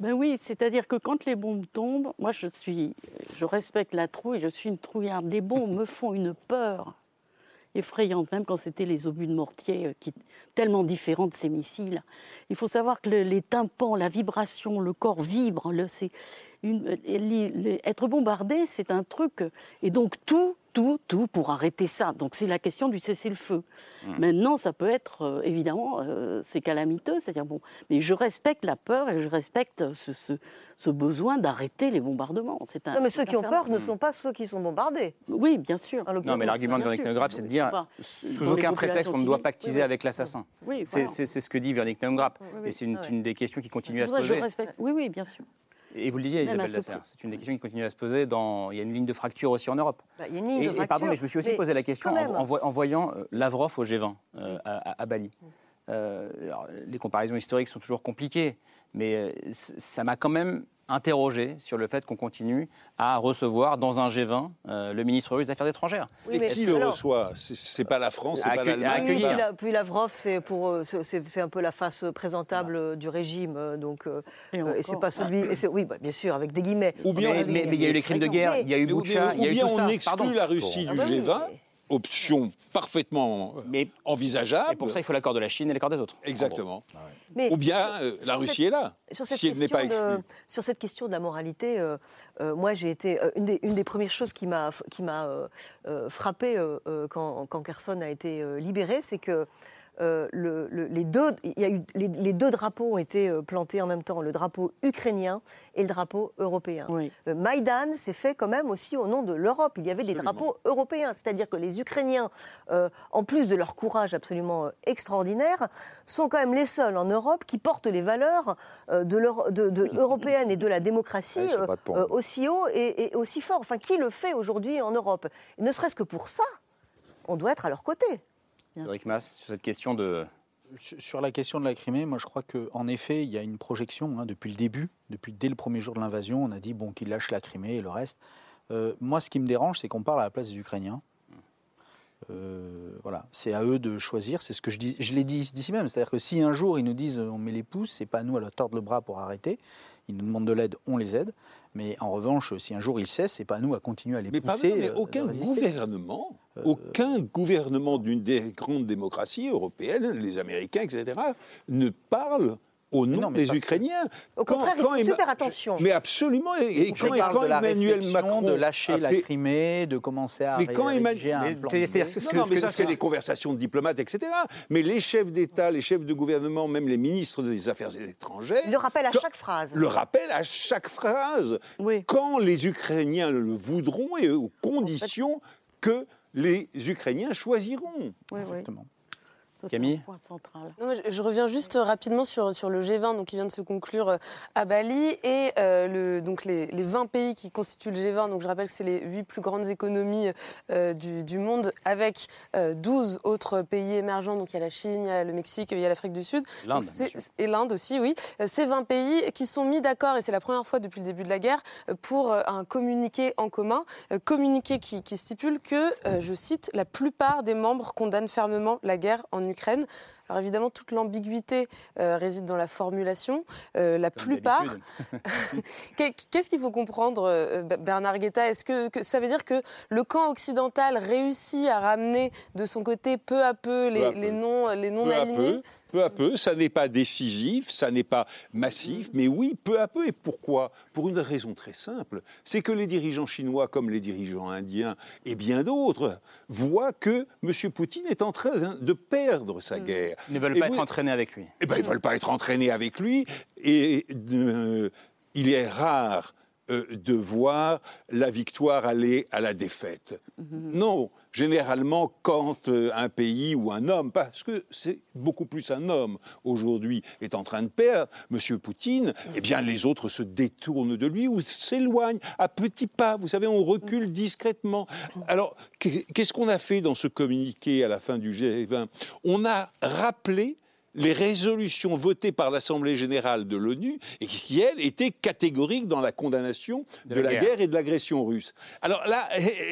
Ben oui, c'est-à-dire que quand les bombes tombent, moi je suis, je respecte la trouille, je suis une trouillarde. Les bombes me font une peur. effrayante, même quand c'était les obus de mortier, euh, qui tellement différents de ces missiles. Il faut savoir que les tympans, la vibration, le corps vibre. Le, une, être bombardé, c'est un truc. Et donc tout tout, tout pour arrêter ça. Donc c'est la question du cessez-le-feu. Mmh. Maintenant, ça peut être, euh, évidemment, euh, c'est calamiteux, c'est-à-dire bon, mais je respecte la peur et je respecte ce, ce, besoin d'arrêter les bombardements. Un, non, mais ceux qui ont peur ne sont pas ceux qui sont bombardés. Oui, bien sûr. Non, mais l'argument de Véronique Neugrap, c'est de dire, sous aucun prétexte, on ne doit pactiser avec l'assassin. Oui, c'est ce que dit Véronique Neugrap. et c'est une, une, des questions qui continue à se poser. Oui, oui, bien sûr. Et vous le disiez, Isabelle Lasserre, c'est une des questions qui continue à se poser. Dans... Il y a une ligne de fracture aussi en Europe. Bah, il y a une ligne de fracture. pardon, mais je me suis aussi posé la question en, voyant euh, Lavrov au G20 euh, à, Bali. Euh, les comparaisons historiques sont toujours compliquées, mais ça m'a quand même interrogé sur le fait qu'on continue à recevoir dans un G20 euh, le ministre russe des Affaires étrangères. Oui, mais qui le reçoit? C'est pas la France, c'est pas l'Allemagne. Oui, puis Lavrov, c'est pour euh, c'est un peu la face présentable du régime, euh, donc et, c'est pas celui. oui, bah, bien sûr, avec des guillemets. Ou bien, mais, il y a eu les crimes de guerre, il y a eu Boucha, il y a eu tout ça. on exclut la Russie du ah bah G20 option parfaitement euh, envisageable. Et pour ça, il faut l'accord de la Chine et l'accord des autres. Exactement. Ou bien euh, la Russie est là, sur cette si elle n'est pas exclue. sur cette question de la moralité, euh, moi j'ai été une des, une, des, premières choses qui m'a qui m'a frappé quand, quand Kherson a été libéré, c'est que euh, le, les, deux, il y a eu, les, deux drapeaux ont été euh, plantés en même temps, le drapeau ukrainien et le drapeau européen. Euh, Maïdan s'est fait quand même aussi au nom de l'Europe. Il y avait des drapeaux européens, c'est-à-dire que les Ukrainiens, en plus de leur courage absolument extraordinaire, sont quand même les seuls en Europe qui portent les valeurs de, de, européennes et de la démocratie aussi haut et, et, aussi fort. Enfin, qui le fait aujourd'hui en Europe? Ne serait-ce que pour ça, on doit être à leur côté. Cédric Mass, sur cette question de... Sur la question de la Crimée, moi je crois qu'en effet, il y a une projection hein, depuis le début, depuis dès le premier jour de l'invasion, on a dit bon qu'ils lâchent la Crimée et le reste. Euh, moi, ce qui me dérange, c'est qu'on parle à la place des Ukrainiens. Euh, voilà, c'est à eux de choisir. C'est ce que je dis. Je l'ai dit d'ici même. C'est-à-dire que si un jour ils nous disent on met les pouces, c'est pas à nous à leur tordre le bras pour arrêter. Ils nous demandent de l'aide, on les aide. Mais en revanche, si un jour ils cessent, c'est pas à nous à continuer à les pousser. mais euh, aucun gouvernement euh, aucun gouvernement d'une des grandes démocraties européennes, les Américains, etc., ne parle au nom des Ukrainiens. Au contraire, il faut super attention. Mais absolument. Et, quand, quand Emmanuel Macron de lâcher la Crimée, de commencer à mais quand Emmanuel... un plan Non, mais ça, c'est les conversations de diplomates, etc. Mais les chefs d'État, les chefs de gouvernement, même les ministres des Affaires étrangères... Le rappel à chaque phrase. Le rappel à chaque phrase. Oui. Quand les Ukrainiens le voudront et aux conditions que les Ukrainiens choisiront. Oui, Exactement. Camille point central. je reviens juste rapidement sur, sur le G20 donc, qui vient de se conclure euh, à Bali et euh, le, donc les, les, 20 pays qui constituent le G20. Donc je rappelle que c'est les 8 plus grandes économies euh, du, du, monde avec 12 autres pays émergents. Donc il y a la Chine, il y a le Mexique, il y a l'Afrique du Sud. Et l'Inde aussi, oui. Ces 20 pays qui sont mis d'accord, et c'est la première fois depuis le début de la guerre, pour un communiqué en commun. Communiqué qui, qui stipule que, je cite, la plupart des membres condamnent fermement la guerre en Ukraine. Alors évidemment, toute l'ambiguïté euh, réside dans la formulation. Euh, la plupart. Qu'est-ce qu'il faut comprendre, euh, Bernard Guetta? Est-ce que, ça veut dire que le camp occidental réussit à ramener de son côté peu à peu les, les non, les non alignés? Peu à peu, ça n'est pas décisif, ça n'est pas massif, mais oui, peu à peu. Et pourquoi? Pour une raison très simple, c'est que les dirigeants chinois, comme les dirigeants indiens et bien d'autres, voient que M. Poutine est en train de perdre sa mm. guerre. Ils ne veulent pas être entraînés avec lui. Eh bien, ils ne veulent pas être entraînés avec lui. Et euh, il est rare euh, de voir la victoire aller à la défaite. Mm-hmm. Non, généralement quand euh, un pays ou un homme, parce que c'est beaucoup plus un homme aujourd'hui, est en train de perdre, M. Poutine, eh bien les autres se détournent de lui ou s'éloignent à petits pas. Vous savez, on recule discrètement. Alors, qu'est-ce qu'on a fait dans ce communiqué à la fin du G20 On a rappelé les résolutions votées par l'Assemblée générale de l'ONU et qui, elles, étaient catégoriques dans la condamnation de, la, guerre. et de l'agression russe. Alors là,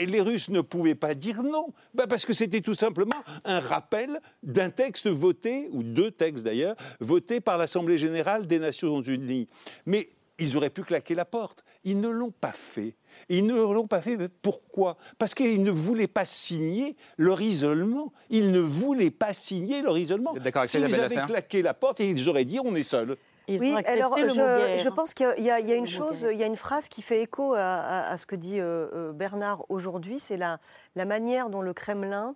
les Russes ne pouvaient pas dire non, bah, parce que c'était tout simplement un rappel d'un texte voté, ou deux textes d'ailleurs, votés par l'Assemblée générale des Nations unies. Mais ils auraient pu claquer la porte ils ne l'ont pas fait. Ils ne l'ont pas fait. Pourquoi? Parce qu'ils ne voulaient pas signer leur isolement. Ils ne voulaient pas signer leur isolement. Vous êtes d'accord avec S'ils avaient claqué la porte, ils auraient dit on est seuls. oui, alors je, je, pense qu'il y, y, a une chose, il y a une phrase qui fait écho à, à, à ce que dit euh, euh, Bernard aujourd'hui, c'est la, la, manière dont le Kremlin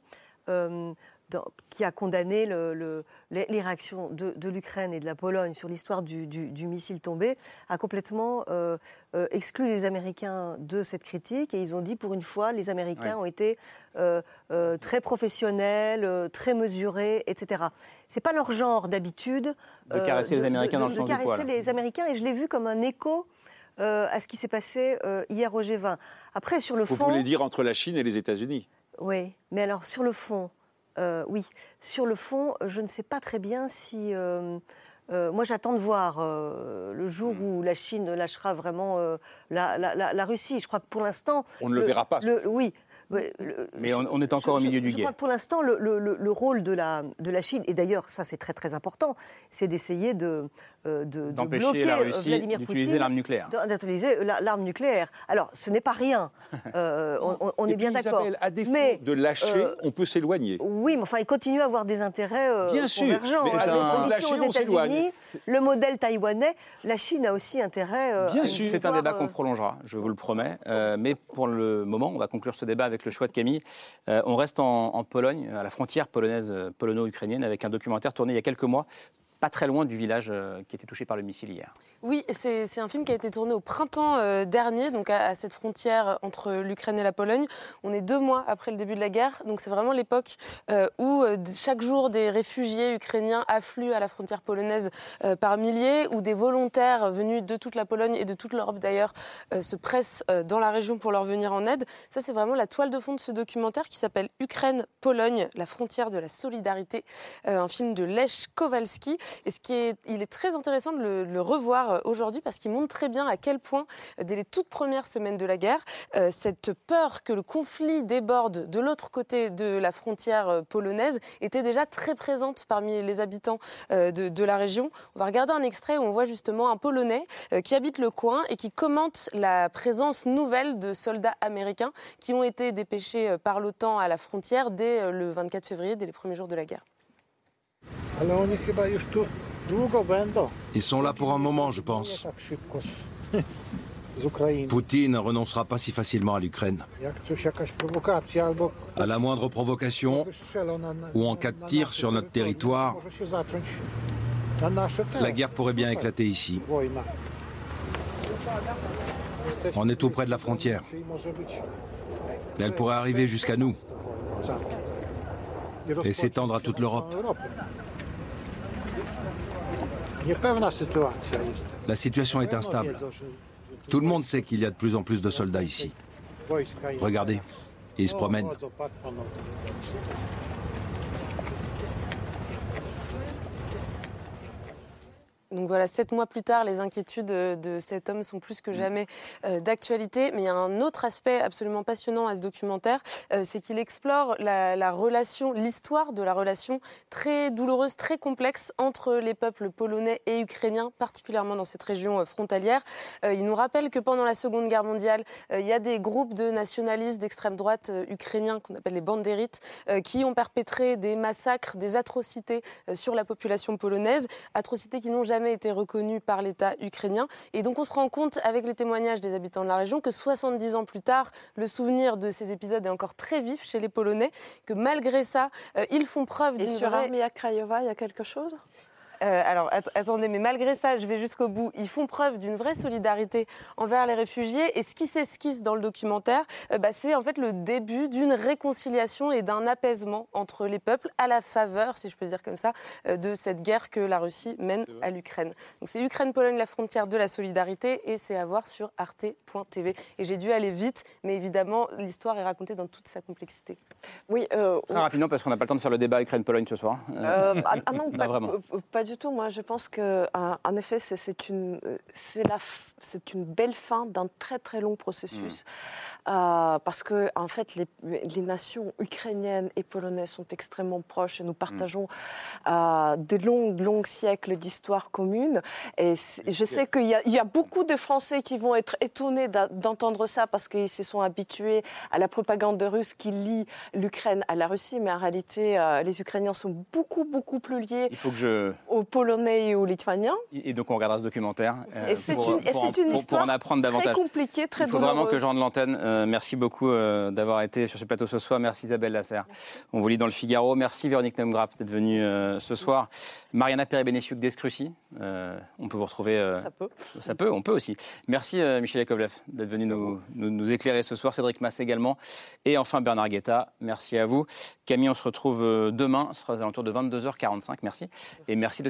euh, dans, qui a condamné le, le, les, les, réactions de, de l'Ukraine et de la Pologne sur l'histoire du, du, du, missile tombé, a complètement euh, euh, exclu les Américains de cette critique. Et ils ont dit, pour une fois, les Américains ouais. ont été euh, très professionnels, très mesurés, etc. C'est pas leur genre d'habitude. De caresser les Américains de, dans le sens De caresser du poil. les Américains. Et je l'ai vu comme un écho euh, à ce qui s'est passé euh, hier au G20. Après, sur le Vous fond. voulez dire entre la Chine et les États-Unis? Oui, mais alors sur le fond, euh, oui, sur le fond, je ne sais pas très bien si. Euh, moi, j'attends de voir euh, le jour où la Chine lâchera vraiment euh, la, la, la, la, Russie. Je crois que pour l'instant. On ne le, le, verra pas. Le, oui. Mais on, on, est encore je, au milieu du je guet. crois que pour l'instant, le, le, rôle de la, de la Chine, et d'ailleurs, ça c'est très très important, c'est d'essayer de, euh, de, de bloquer la Russie Vladimir Poutine. l'arme nucléaire. D'utiliser l'arme nucléaire. Alors, ce n'est pas rien. Euh, on, on est bien d'accord. À défaut mais de lâcher, euh, on peut s'éloigner. Oui, mais enfin, il continue à avoir des intérêts euh, bien sûr, convergents. Mais à aux États-Unis, le modèle taïwanais, la Chine a aussi intérêt. euh, bien sûr, c'est un débat qu'on prolongera, je vous le promets. Euh, mais pour le moment, on va conclure ce débat avec le choix de Camille. Euh, on reste en, en, Pologne, à la frontière polonaise, polono-ukrainienne, avec un documentaire tourné il y a quelques mois pas très loin du village euh, qui était touché par le missile hier. Oui, c'est un film qui a été tourné au printemps euh, dernier, donc à, cette frontière entre l'Ukraine et la Pologne. On est deux mois après le début de la guerre, donc c'est vraiment l'époque euh, où chaque jour des réfugiés ukrainiens affluent à la frontière polonaise par milliers, où des volontaires venus de toute la Pologne et de toute l'Europe d'ailleurs se pressent dans la région pour leur venir en aide. Ça, c'est vraiment la toile de fond de ce documentaire qui s'appelle Ukraine-Pologne, la frontière de la solidarité, un film de Lech Kowalski. Et ce qui est, il est très intéressant de le, revoir aujourd'hui parce qu'il montre très bien à quel point, dès les toutes premières semaines de la guerre, euh, cette peur que le conflit déborde de l'autre côté de la frontière polonaise était déjà très présente parmi les habitants euh, de, la région. On va regarder un extrait où on voit justement un Polonais euh, qui habite le coin et qui commente la présence nouvelle de soldats américains qui ont été dépêchés par l'OTAN à la frontière dès le 24 février, dès les premiers jours de la guerre. Ils sont là pour un moment, je pense. Poutine ne renoncera pas si facilement à l'Ukraine. À la moindre provocation ou en cas de tir sur notre territoire, la guerre pourrait bien éclater ici. On est tout près de la frontière. Elle pourrait arriver jusqu'à nous et s'étendre à toute l'Europe. La situation est instable. Tout le monde sait qu'il y a de plus en plus de soldats ici. Regardez, ils se promènent. Donc voilà, sept mois plus tard, les inquiétudes de cet homme sont plus que jamais euh, d'actualité. Mais il y a un autre aspect absolument passionnant à ce documentaire, euh, c'est qu'il explore la, la relation, l'histoire de la relation très douloureuse, très complexe entre les peuples polonais et ukrainiens, particulièrement dans cette région euh, frontalière. il nous rappelle que pendant la Seconde Guerre mondiale, il y a des groupes de nationalistes d'extrême droite ukrainiens qu'on appelle les bandérites, qui ont perpétré des massacres, des atrocités sur la population polonaise, atrocités qui n'ont jamais jamais été reconnu par l'État ukrainien. Et donc on se rend compte avec les témoignages des habitants de la région que 70 ans plus tard, le souvenir de ces épisodes est encore très vif chez les Polonais, que malgré ça, euh, ils font preuve d'une vraie... sur Armia Krajowa, il y a quelque chose? Euh, alors att attendez, mais malgré ça, je vais jusqu'au bout. Ils font preuve d'une vraie solidarité envers les réfugiés. Et ce qui s'esquisse dans le documentaire, euh, bah, c'est en fait le début d'une réconciliation et d'un apaisement entre les peuples à la faveur, si je peux dire comme ça, euh, de cette guerre que la Russie mène à l'Ukraine. Donc c'est Ukraine-Pologne, la frontière de la solidarité, et c'est à voir sur arte.tv. Et j'ai dû aller vite, mais évidemment, l'histoire est racontée dans toute sa complexité. Oui. Très rapidement, parce qu'on n'a pas le temps de faire le débat Ukraine-Pologne ce soir. ah, ah, non, pas, vraiment. pas du du tout. Moi, je pense que, en effet, c'est une, c'est une belle fin d'un très très long processus. Mm. Euh, parce que en fait, les, les, nations ukrainiennes et polonaises sont extrêmement proches et nous partageons euh, de longs, longs siècles d'histoire commune. Et je sais qu'il y, y, a beaucoup de Français qui vont être étonnés d'entendre ça parce qu'ils se sont habitués à la propagande russe qui lie l'Ukraine à la Russie, mais en réalité, euh, les Ukrainiens sont beaucoup, beaucoup plus liés Il faut que je... aux Polonais et aux Lituaniens. Et donc, on regardera ce documentaire et c'est une, une, histoire pour en apprendre davantage. très compliquée, très Il faut vraiment que je rende l'antenne euh, merci beaucoup euh, d'avoir été sur ce plateau ce soir. Merci Isabelle Lasserre. On vous lit dans le Figaro. Merci Véronique Nemgrap d'être venue euh, ce soir. Mariana Peribénessiuk d'Escrucy. on peut vous retrouver. ça peut. Ça peut, on peut aussi. Merci Michel Yakovlev d'être venu nous, nous, éclairer ce soir. Cédric Mass également. Et enfin Bernard Guetta. Merci à vous. Camille, on se retrouve demain. Ce sera aux alentours de 22h45. Merci. Et merci de